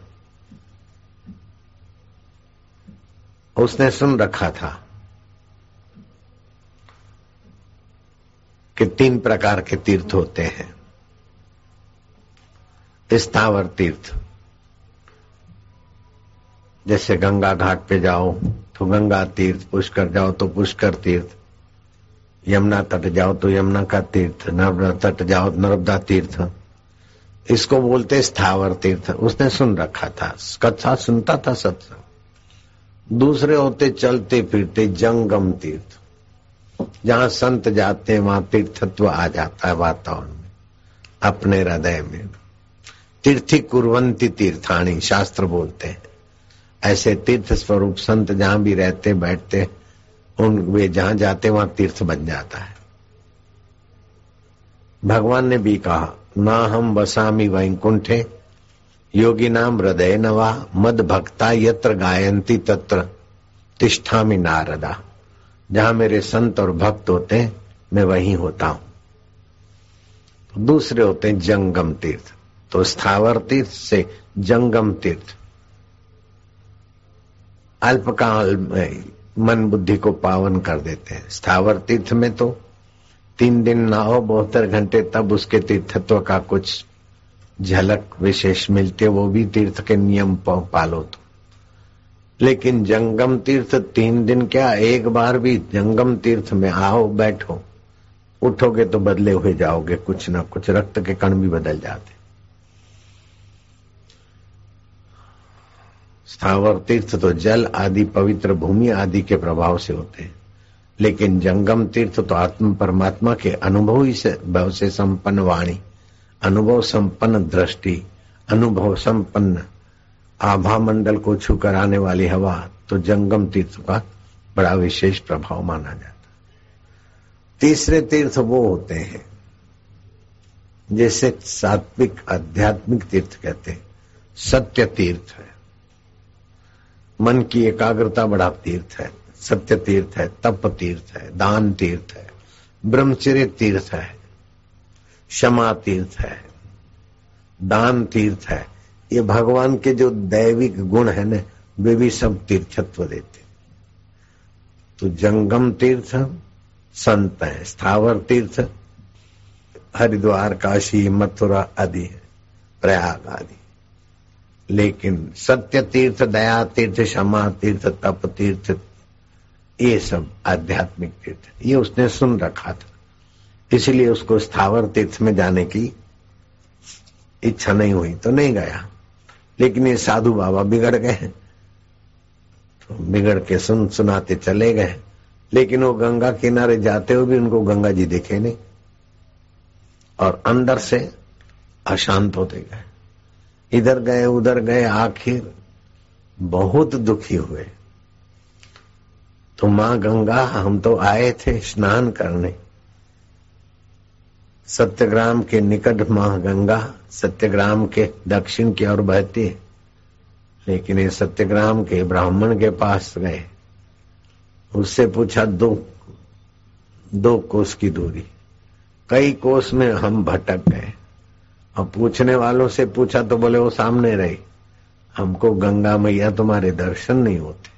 उसने सुन रखा था। कि तीन प्रकार के तीर्थ होते हैं। स्थावर तीर्थ। जैसे गंगा घाट पे जाओ तो गंगा तीर्थ, पुष्कर जाओ तो पुष्कर तीर्थ। यमुना तट जाओ तो यमुना का तीर्थ। नर्मदा तट जाओ, नर्मदा तीर्थ। इसको बोलते स्थावर तीर्थ। उसने सुन रखा था। कथा सुनता था सत्संग। दूसरे होते चलते फिरते जंगम तीर्थ। जहाँ संत जाते हैं, वहाँ तीर्थत्व आ जाता है वातावरण में, अपने हृदय में। तीर्थी कुरवंती तीर्थाणी, शास्त्र बोलते हैं। ऐसे तीर्थ स्वरूप संत जहाँ भी रहते, बैठते, उन वे जहाँ जाते, वहाँ तीर्थ बन जाता है। भगवान ने भी कहा, ना हम बसामी वैकुंठे, योगी नाम हृदय नवा मद भक्ता यत्र गायंती तत्र, तिष्ठामी नारदा। जहाँ मेरे संत और भक्त होते हैं, मैं वहीं होता हूँ। दूसरे होते हैं जंगम तीर्थ। तो स्थावर तीर्थ से जंगम तीर्थ। अल्पकाल में मन बुद्धि को पावन कर देते हैं। स्थावर तीर्थ में तो तीन दिन ना हो बहत्तर घंटे तब उसके तीर्थत्व का कुछ झलक विशेष मिलते वो भी तीर्थ के नियम पालो तो। लेकिन जंगम तीर्थ तीन दिन क्या एक बार भी जंगम तीर्थ में आओ, बैठो। उठोगे तो बदले हुए जाओगे, कुछ ना कुछ रक्त के कण भी बदल जाते। स्थावर तीर्थ तो जल आदि, पवित्र भूमि आदि के प्रभाव से होते हैं। लेकिन जंगम तीर्थ तो आत्म परमात्मा के अनुभव ही से, भाव से संपन्न वाणी, अनुभव संपन्न दृष्टि, अनुभव संपन्न आभा मंडल को छूकर आने वाली हवा तो जंगम तीर्थ का बड़ा विशेष प्रभाव माना जाता तीसरे तीर्थ वो होते हैं, जैसे सात्विक, आध्यात्मिक तीर्थ कहते हैं। सत्य तीर्थ है। मन की एकाग्रता बड़ा तीर्थ है। सत्य तीर्थ है, तप तीर्थ है, दान तीर्थ है, ब्रह्मचर्य तीर्थ है, क्षमा तीर्थ है, दान तीर्थ है। ये भगवान के जो दैविक गुण है ना, वे भी सब तीर्थत्व देते। तो जंगम तीर्थ, संत है, स्थावर तीर्थ, हरिद्वार, काशी, मथुरा आदि है, प्रयाग आदि। लेकिन सत्य तीर्थ, दया तीर्थ, क्षमा तीर्थ, तप तीर्थ, ये सब आध्यात्मिक तीर्थ ये उसने सुन रखा था। इसलिए उसको स्थावर तीर्थ में जाने की इच्छा नहीं हुई तो नहीं गया। लेकिन ये साधु बाबा बिगड़ गए तो बिगड़ के सुन सुनाते चले गए लेकिन वो गंगा किनारे जाते हुए भी उनको गंगा जी दिखे नहीं। और अंदर से अशांत होते गए। इधर गए, उधर गए, आखिर बहुत दुखी हुए। तो माँ गंगा, हम तो आए थे स्नान करने। सत्यग्राम के निकट माँ गंगा सत्यग्राम के दक्षिण की ओर बहती है। लेकिन ये सत्यग्राम के ब्राह्मण के पास गए। उससे पूछा, दो दो कोस की दूरी। कई कोस में हम भटक गए। और पूछने वालों से पूछा तो बोले, वो सामने रही। हमको गंगा मैया तुम्हारे दर्शन नहीं होते।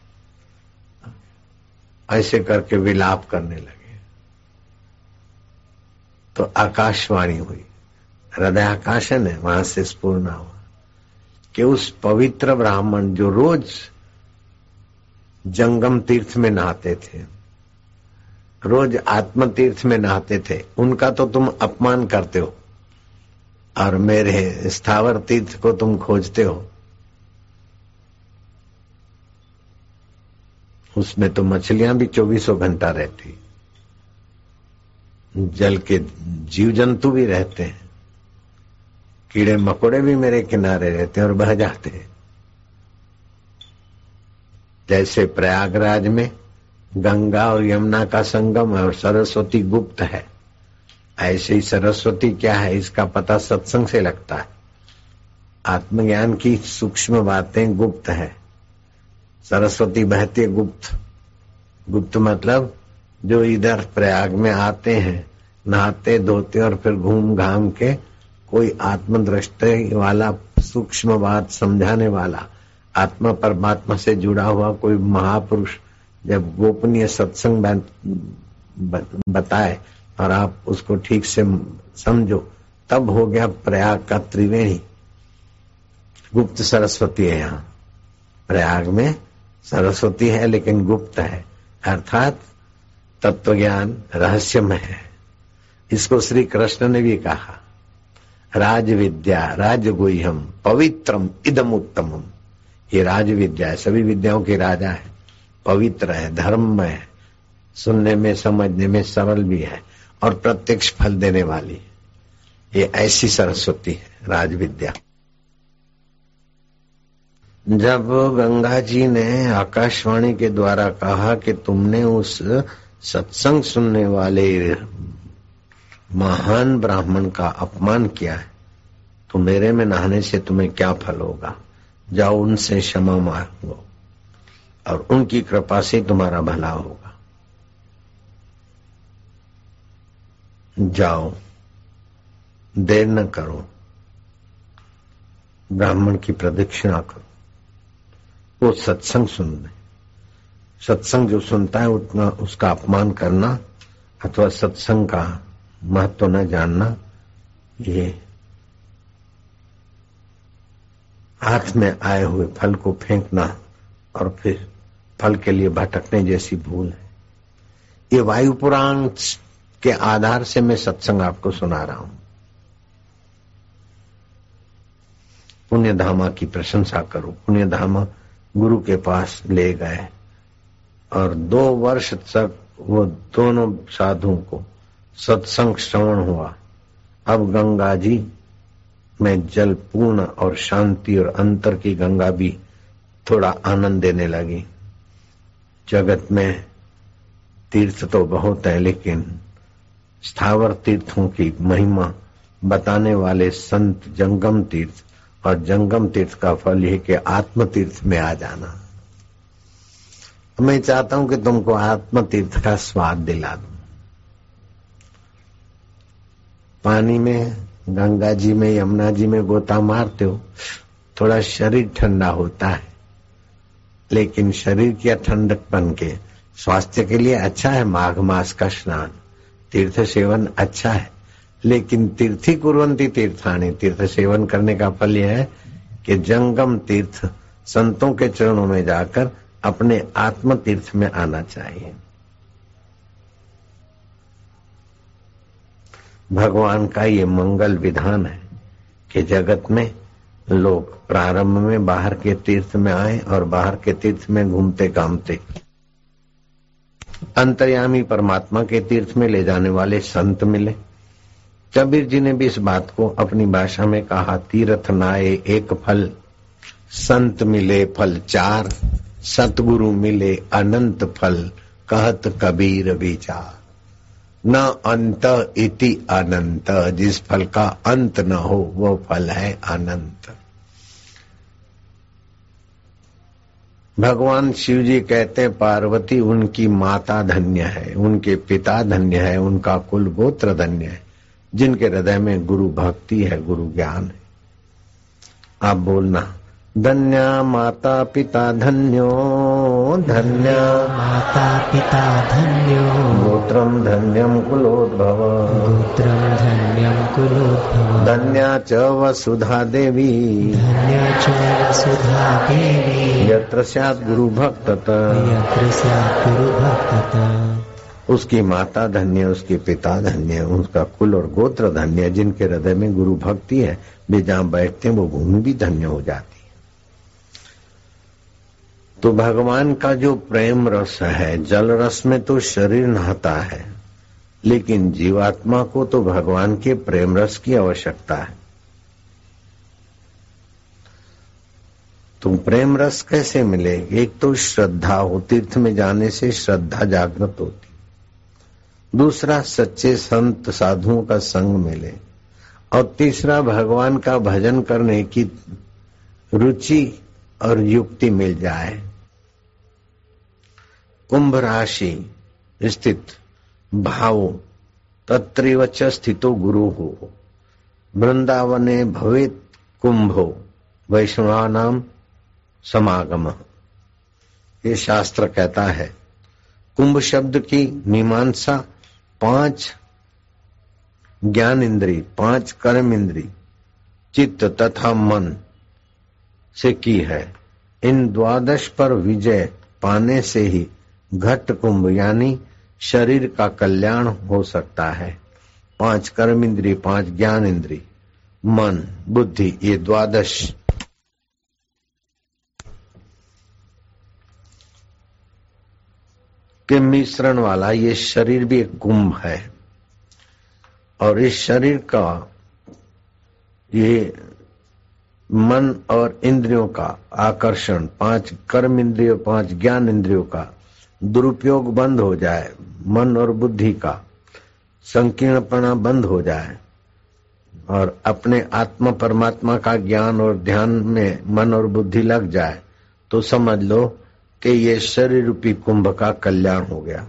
ऐसे करके विलाप करने लगे। तो आकाशवाणी हुई। हृदय आकाशन है, वहाँ से स्पूर्ण हुआ। कि उस पवित्र ब्राह्मण जो रोज जंगम तीर्थ में नहाते थे, रोज आत्म तीर्थ में नहाते थे, उनका तो तुम अपमान करते हो, और मेरे स्थावर तीर्थ को तुम खोजते हो। उसमें तो मछलियाँ भी चौबीसों घंटा रहती। जल के जीव जंतु भी रहते हैं। कीड़े मकोड़े भी मेरे किनारे रहते हैं और बह जाते हैं। जैसे प्रयागराज में गंगा और यमुना का संगम है और सरस्वती गुप्त है, ऐसे ही सरस्वती क्या है, इसका पता सत्संग से लगता है। आत्मज्ञान की सूक्ष्म बातें गुप्त है। सरस्वती बहती गुप्त। गुप्त मतलब जो इधर प्रयाग में आते हैं नहाते, धोते और फिर घूम घाम के कोई आत्मदृष्टि वाला, सूक्ष्म बात समझाने वाला, आत्मा परमात्मा से जुड़ा हुआ कोई महापुरुष जब गोपनीय सत्संग बताए और आप उसको ठीक से समझो, तब हो गया प्रयाग का त्रिवेणी। गुप्त सरस्वती है यहाँ। प्रयाग में सरस्वती है लेकिन गुप्त है। अर्थात तत्व ज्ञान रहस्यमय है। इसको श्री कृष्ण ने भी कहा राज विद्या राज गुह्यम पवित्रम, इदम उत्तमम। ये राज विद्या है, सभी विद्याओं के राजा है। पवित्र है, धर्म है, सुनने में, समझने में सरल भी है और प्रत्यक्ष फल देने वाली ये ऐसी सरस्वती है राज विद्या जब गंगा जी ने आकाशवाणी के द्वारा कहा कि तुमने उस सत्संग सुनने वाले महान ब्राह्मण का अपमान किया है तो मेरे में नहाने से तुम्हें क्या फल होगा? जाओ उनसे क्षमा मांगो, और उनकी कृपा से तुम्हारा भला होगा। जाओ, देर न करो, ब्राह्मण की प्रदक्षिणा करो। वो सत्संग सुन सुनने सत्संग जो सुनता है, उतना उसका अपमान करना अथवा सत्संग का महत्व न जानना, ये हाथ में आए हुए फल को फेंकना और फिर फल के लिए भटकने जैसी भूल है। ये वायु पुराण के आधार से मैं सत्संग आपको सुना रहा हूँ। पुण्य धामा की प्रशंसा करो। पुण्य धामा गुरु के पास ले गए और दो वर्ष तक वो दोनों साधुओं को सत्संग श्रवण हुआ। अब गंगा जी में जल पूर्ण और शांति और अंतर की गंगा भी थोड़ा आनंद देने लगी। जगत में तीर्थ तो बहुत है, लेकिन स्थावर तीर्थों की महिमा बताने वाले संत जंगम तीर्थ और जंगम तीर्थ का फल यह कि आत्म तीर्थ में आ जाना। मैं चाहता हूँ कि तुमको आत्म तीर्थ का स्वाद दिला दू। पानी में, गंगा जी में, यमुना जी में गोता मारते हो, थोड़ा शरीर ठंडा होता है। लेकिन शरीर की ठंडक बन के, स्वास्थ्य के लिए अच्छा है माघ मास का स्नान। तीर्थ सेवन अच्छा है। लेकिन तीर्थी कुरंती तीर्थानी, तीर्थ सेवन करने का फल यह है कि जंगम तीर्थ, संतों के चरणों में जाकर अपने आत्म तीर्थ में आना चाहिए। भगवान का ये मंगल विधान है कि जगत में लोग प्रारंभ में बाहर के तीर्थ में आए और बाहर के तीर्थ में घूमते कामते अंतर्यामी परमात्मा के तीर्थ में ले जाने वाले संत मिले। कबीर जी ने भी इस बात को अपनी भाषा में कहा, तीर्थ नाये एक फल, संत मिले फल चार, सतगुरु मिले अनंत फल, कहत कबीर विचार। न अंत इति अनंत। जिस फल का अंत न हो, वो फल है अनंत। भगवान शिव जी कहते हैं, पार्वती उनकी माता धन्य है, उनके पिता धन्य है, उनका कुल गोत्र धन्य है, जिनके हृदय में गुरु भक्ति है, गुरु ज्ञान है। आप बोलना। धन्य माता पिता धन्यो धन्य माता पिता धन्यो। गोत्रम धन्यम कुलोद्भव। गोत्रं धन्यं कुलोद्भव। धन्या च वसुधा देवी। धन्य च वसुधा देवी। यत्र स्यात् गुरु भक्त यत्र स्यात् गुरुभक्तता। उसकी माता धन्य उसके पिता धन्य उसका कुल और गोत्र धन्य जिनके हृदय में गुरु भक्ति है वे जहाँ बैठते हैं वो भूमि भी धन्य हो जाती है। तो भगवान का जो प्रेम रस है, जल रस में तो शरीर नहाता है, लेकिन जीवात्मा को तो भगवान के प्रेम रस की आवश्यकता है। तो प्रेम रस कैसे मिले एक तो श्रद्धा हो, तीर्थ में जाने से श्रद्धा जागृत होती। दूसरा, सच्चे संत साधुओं का संग मिले। और तीसरा, भगवान का भजन करने की रुचि और युक्ति मिल जाए। कुंभ राशि स्थित भाव तत्रिव स्थितो गुरु। हो वृंदावने भवेत कुंभो वैष्णवानाम समागम। ये शास्त्र कहता है, कुंभ शब्द की मीमांसा पाँच ज्ञान इंद्री पाँच कर्म इंद्री चित्त तथा मन से की है। इन द्वादश पर विजय पाने से ही घट कुंभ यानी शरीर का कल्याण हो सकता है। पाँच कर्म इंद्री पाँच ज्ञान इंद्री मन, बुद्धि, ये द्वादश। के मिश्रण वाला ये शरीर भी एक कुंभ है। और इस शरीर का ये मन और इंद्रियों का आकर्षण, पाँच कर्म इंद्रियों, पाँच ज्ञान इंद्रियों का दुरुपयोग बंद हो जाए, मन और बुद्धि का संकीर्णपना बंद हो जाए, और अपने आत्मा परमात्मा का ज्ञान और ध्यान में मन और बुद्धि लग जाए तो समझ लो कि ये शरीर रूपी कुंभ का कल्याण हो गया।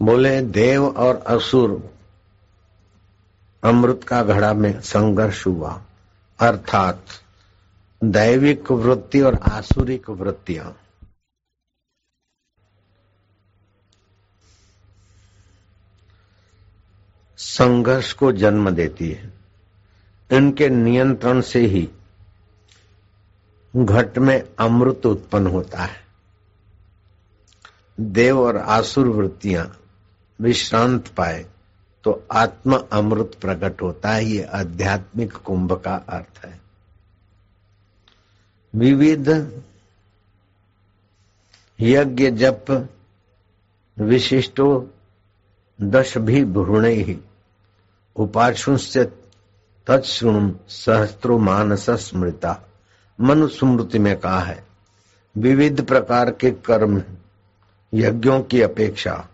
बोले, देव और असुर, अमृत का घड़ा में संघर्ष हुआ, अर्थात दैविक वृत्ति और आसुरिक वृत्तियाँ संघर्ष को जन्म देती है। इनके नियंत्रण से ही घट में अमृत उत्पन्न होता है। देव और आसुर वृत्तियाँ विश्रांत पाए तो आत्म अमृत प्रकट होता है। ये आध्यात्मिक कुंभ का अर्थ है। विविध यज्ञ जप विशिष्टो दश भी भ्रूण ही उपाशुश्च तत्णु सहस्त्रो मानस स्मृता मनुस्मृति में कहा है, विविध प्रकार के कर्म यज्ञों की अपेक्षा।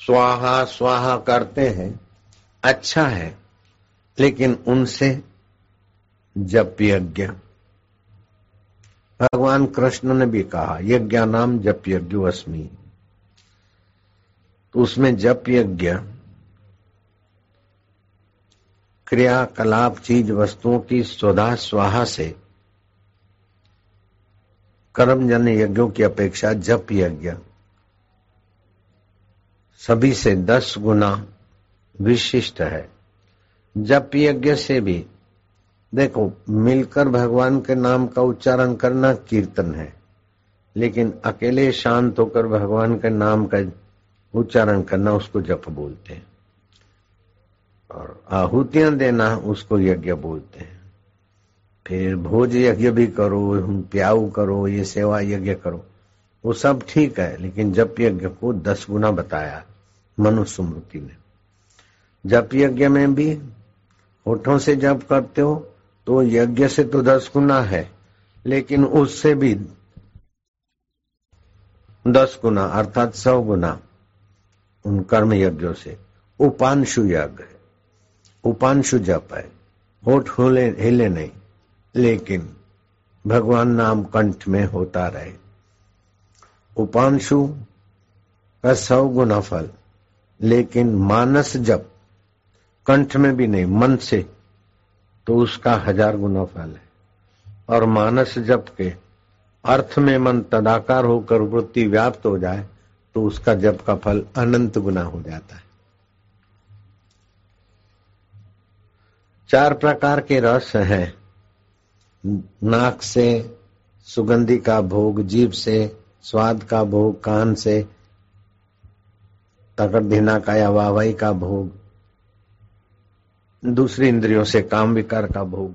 स्वाहा स्वाहा करते हैं अच्छा है, लेकिन उनसे जप यज्ञ। भगवान कृष्ण ने भी कहा, यज्ञ नाम जप यज्ञ अस्मी। तो उसमें जप यज्ञ, क्रियाकलाप चीज़ वस्तुओं की स्वधा स्वाहा से कर्मजन्य यज्ञों की अपेक्षा जप यज्ञ। सभी से दस गुना विशिष्ट है। जप यज्ञ से भी देखो, मिलकर भगवान के नाम का उच्चारण करना कीर्तन है, लेकिन अकेले शांत होकर भगवान के नाम का उच्चारण करना, उसको जप बोलते हैं। और आहुतियाँ देना, उसको यज्ञ बोलते हैं। फिर भोज यज्ञ भी करो, प्याऊ करो, ये सेवा यज्ञ करो, वो सब ठीक है, लेकिन जप यज्ञ को दस गुना बताया मनुस्मृति ने जप यज्ञ में भी होठों से जप करते हो तो यज्ञ से तो दस गुना है, लेकिन उससे भी दस गुना, अर्थात सौ गुना उन कर्म यज्ञों से। उपांशु यज्ञ उपांशु जप है। होठ हिले हिले नहीं, लेकिन भगवान नाम कंठ में होता रहे। उपांशु का सौ गुना फल, लेकिन मानस जप कंठ में भी नहीं, मन से तो उसका हज़ार गुना फल है। और मानस जप के अर्थ में मन तदाकार होकर वृत्ति व्याप्त हो जाए तो उसका जप का फल अनंत गुना हो जाता है। चार प्रकार के रस हैं। नाक से सुगंधि का भोग जीव से स्वाद का भोग, कान से तकड़िना का या वाहवाई का भोग दूसरी इंद्रियों से काम विकार का भोग।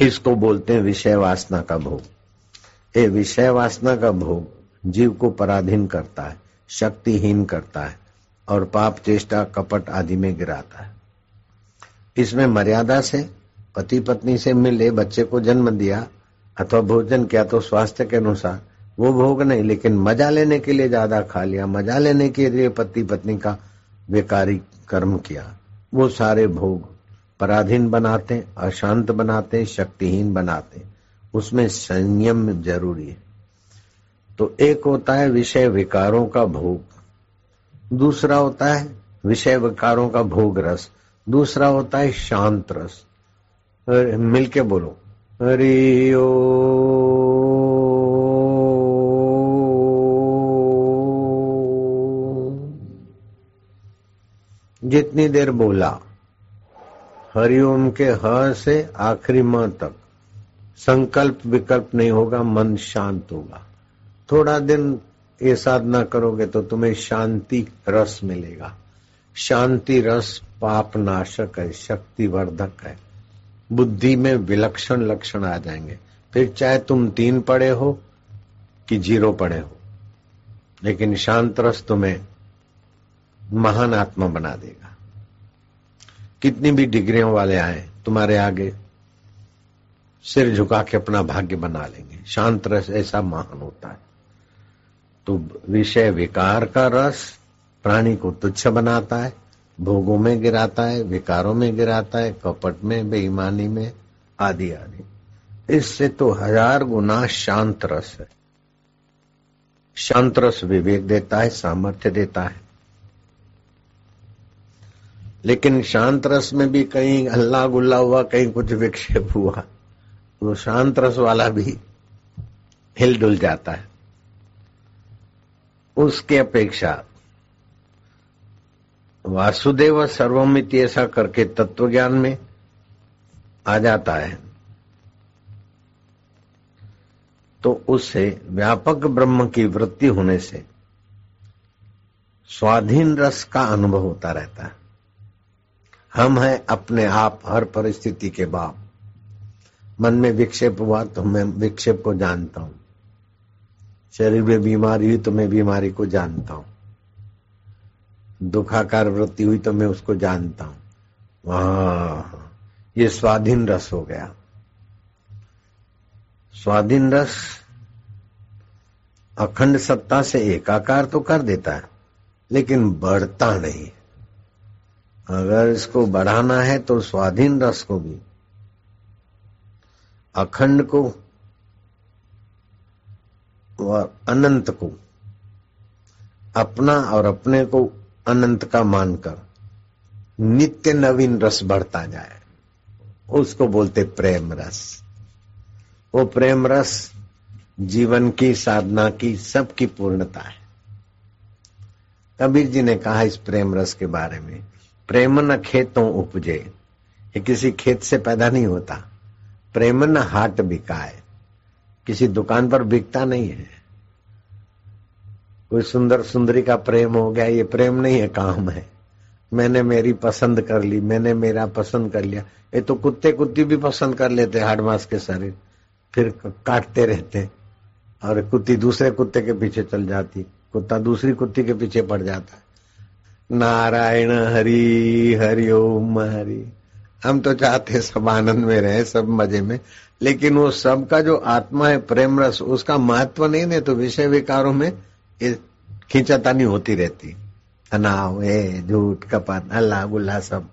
इसको बोलते हैं विषय वासना का भोग। ये विषय वासना का भोग जीव को पराधीन करता है, शक्तिहीन करता है और पाप, चेष्टा, कपट आदि में गिराता है। इसमें मर्यादा से पति पत्नी से मिले, बच्चे को जन्म दिया अथवा भोजन किया तो स्वास्थ्य के अनुसार वो भोग नहीं, लेकिन मज़ा लेने के लिए ज़्यादा खा लिया, मज़ा लेने के लिए पति पत्नी का बेकारी कर्म किया। वो सारे भोग पराधीन बनाते, अशांत बनाते, शक्तिहीन बनाते। उसमें संयम ज़रूरी है। तो एक होता है विषय विकारों का भोग, दूसरा होता है विषय विकारों का भोग रस, दूसरा होता है शांत रस। मिलके बोलो। हरिओ जितनी देर बोला हरिओम के ह से आखिरी म तक। संकल्प विकल्प नहीं होगा, मन शांत होगा। थोड़ा दिन ये साधना करोगे तो तुम्हें शांति रस मिलेगा। शांति रस पाप नाशक है, शक्तिवर्धक है। बुद्धि में विलक्षण लक्षण आ जाएँगे। फिर चाहे तुम तीन पड़े हो कि ज़ीरो पड़े हो, लेकिन शांत रस तुम्हें महान आत्मा बना देगा। कितनी भी डिग्रियों वाले आए, तुम्हारे आगे सिर झुका के अपना भाग्य बना लेंगे। शांत रस, ऐसा महान होता है। तो विषय विकार का रस प्राणी को तुच्छ बनाता है, भोगों में गिराता है, विकारों में गिराता है, कपट में, बेईमानी में, आदि आदि। इससे तो हज़ार गुना शांत रस है। शांत रस विवेक देता है, सामर्थ्य देता है। लेकिन शांत रस में भी कहीं हल्ला गुल्ला हुआ, कहीं कुछ विक्षेप हुआ तो शांत रस वाला भी हिलडुल जाता है। उसके अपेक्षा वासुदेव सर्वमित ऐसा करके तत्व ज्ञान में आ जाता है। तो उससे व्यापक ब्रह्म की वृत्ति होने से स्वाधीन रस का अनुभव होता रहता है। हम हैं अपने आप हर परिस्थिति के बाप। मन में विक्षेप हुआ तो मैं विक्षेप को जानता हूँ। शरीर में बीमारी हुई तो मैं बीमारी को जानता हूँ। दुखाकार वृत्ति हुई तो मैं उसको जानता हूँ। वहाँ, ये स्वाधीन रस हो गया। स्वाधीन रस अखंड सत्ता से एकाकार तो कर देता है, लेकिन बढ़ता नहीं। अगर इसको बढ़ाना है तो स्वाधीन रस को भी। अखंड को और अनंत को। अपना और अपने को अनंत का मानकर नित्य नवीन रस बढ़ता जाए। उसको बोलते प्रेम रस। वो प्रेम रस जीवन की, साधना की, सबकी पूर्णता है। कबीर जी ने कहा इस प्रेम रस के बारे में प्रेम न खेतों उपजे। ये किसी खेत से पैदा नहीं होता। प्रेम न हाट बिकाए। किसी दुकान पर बिकता नहीं है। कोई सुंदर सुंदरी का प्रेम हो गया, ये प्रेम नहीं है, काम है। मैंने मेरी पसंद कर ली, मैंने मेरा पसंद कर लिया। ये तो कुत्ते कुत्ती भी पसंद कर लेते हाड मास के शरीर फिर काटते रहते और कुत्ती दूसरे कुत्ते के पीछे चल जाती, कुत्ता दूसरी कुत्ती के पीछे पड़ जाता। है नारायण हरि हरि ओम हरि। हम तो चाहते सब आनंद में रहे, सब मज़े में, लेकिन वो सब का जो आत्मा है, प्रेम रस, उसका महत्व नहीं ने तो विषय विकारों में खींचातानी होती रहती। तनाव, है, झूठ कपट अल्लाह गुल्ला सब।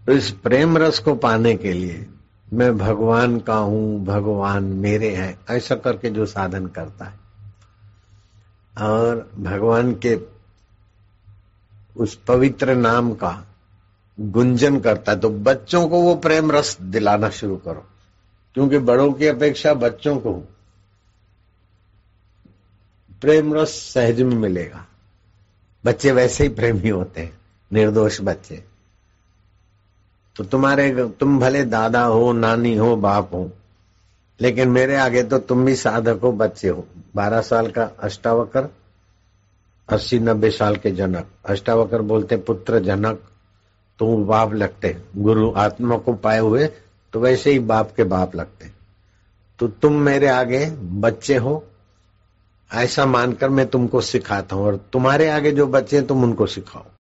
तो इस प्रेम रस को पाने के लिए मैं भगवान का हूँ, भगवान मेरे हैं, ऐसा करके जो साधन करता है। और भगवान के उस पवित्र नाम का गुंजन करता है तो बच्चों को वो प्रेम रस दिलाना शुरू करो। क्योंकि बड़ों की अपेक्षा बच्चों को प्रेम रस सहज में मिलेगा। बच्चे वैसे ही प्रेमी होते हैं, निर्दोष बच्चे। तो तुम्हारे, तुम भले दादा हो, नानी हो, बाप हो, लेकिन मेरे आगे तो तुम भी साधक हो, बच्चे हो। बारह साल का अष्टावकर अस्सी नब्बे साल के जनक। अष्टावकर बोलते पुत्र जनक, तुम बाप लगते गुरु आत्मा को पाए हुए तो वैसे ही बाप के बाप लगते तो तुम मेरे आगे बच्चे हो, ऐसा मानकर मैं तुमको सिखाता हूँ, और तुम्हारे आगे जो बच्चे हैं, तुम उनको सिखाओ।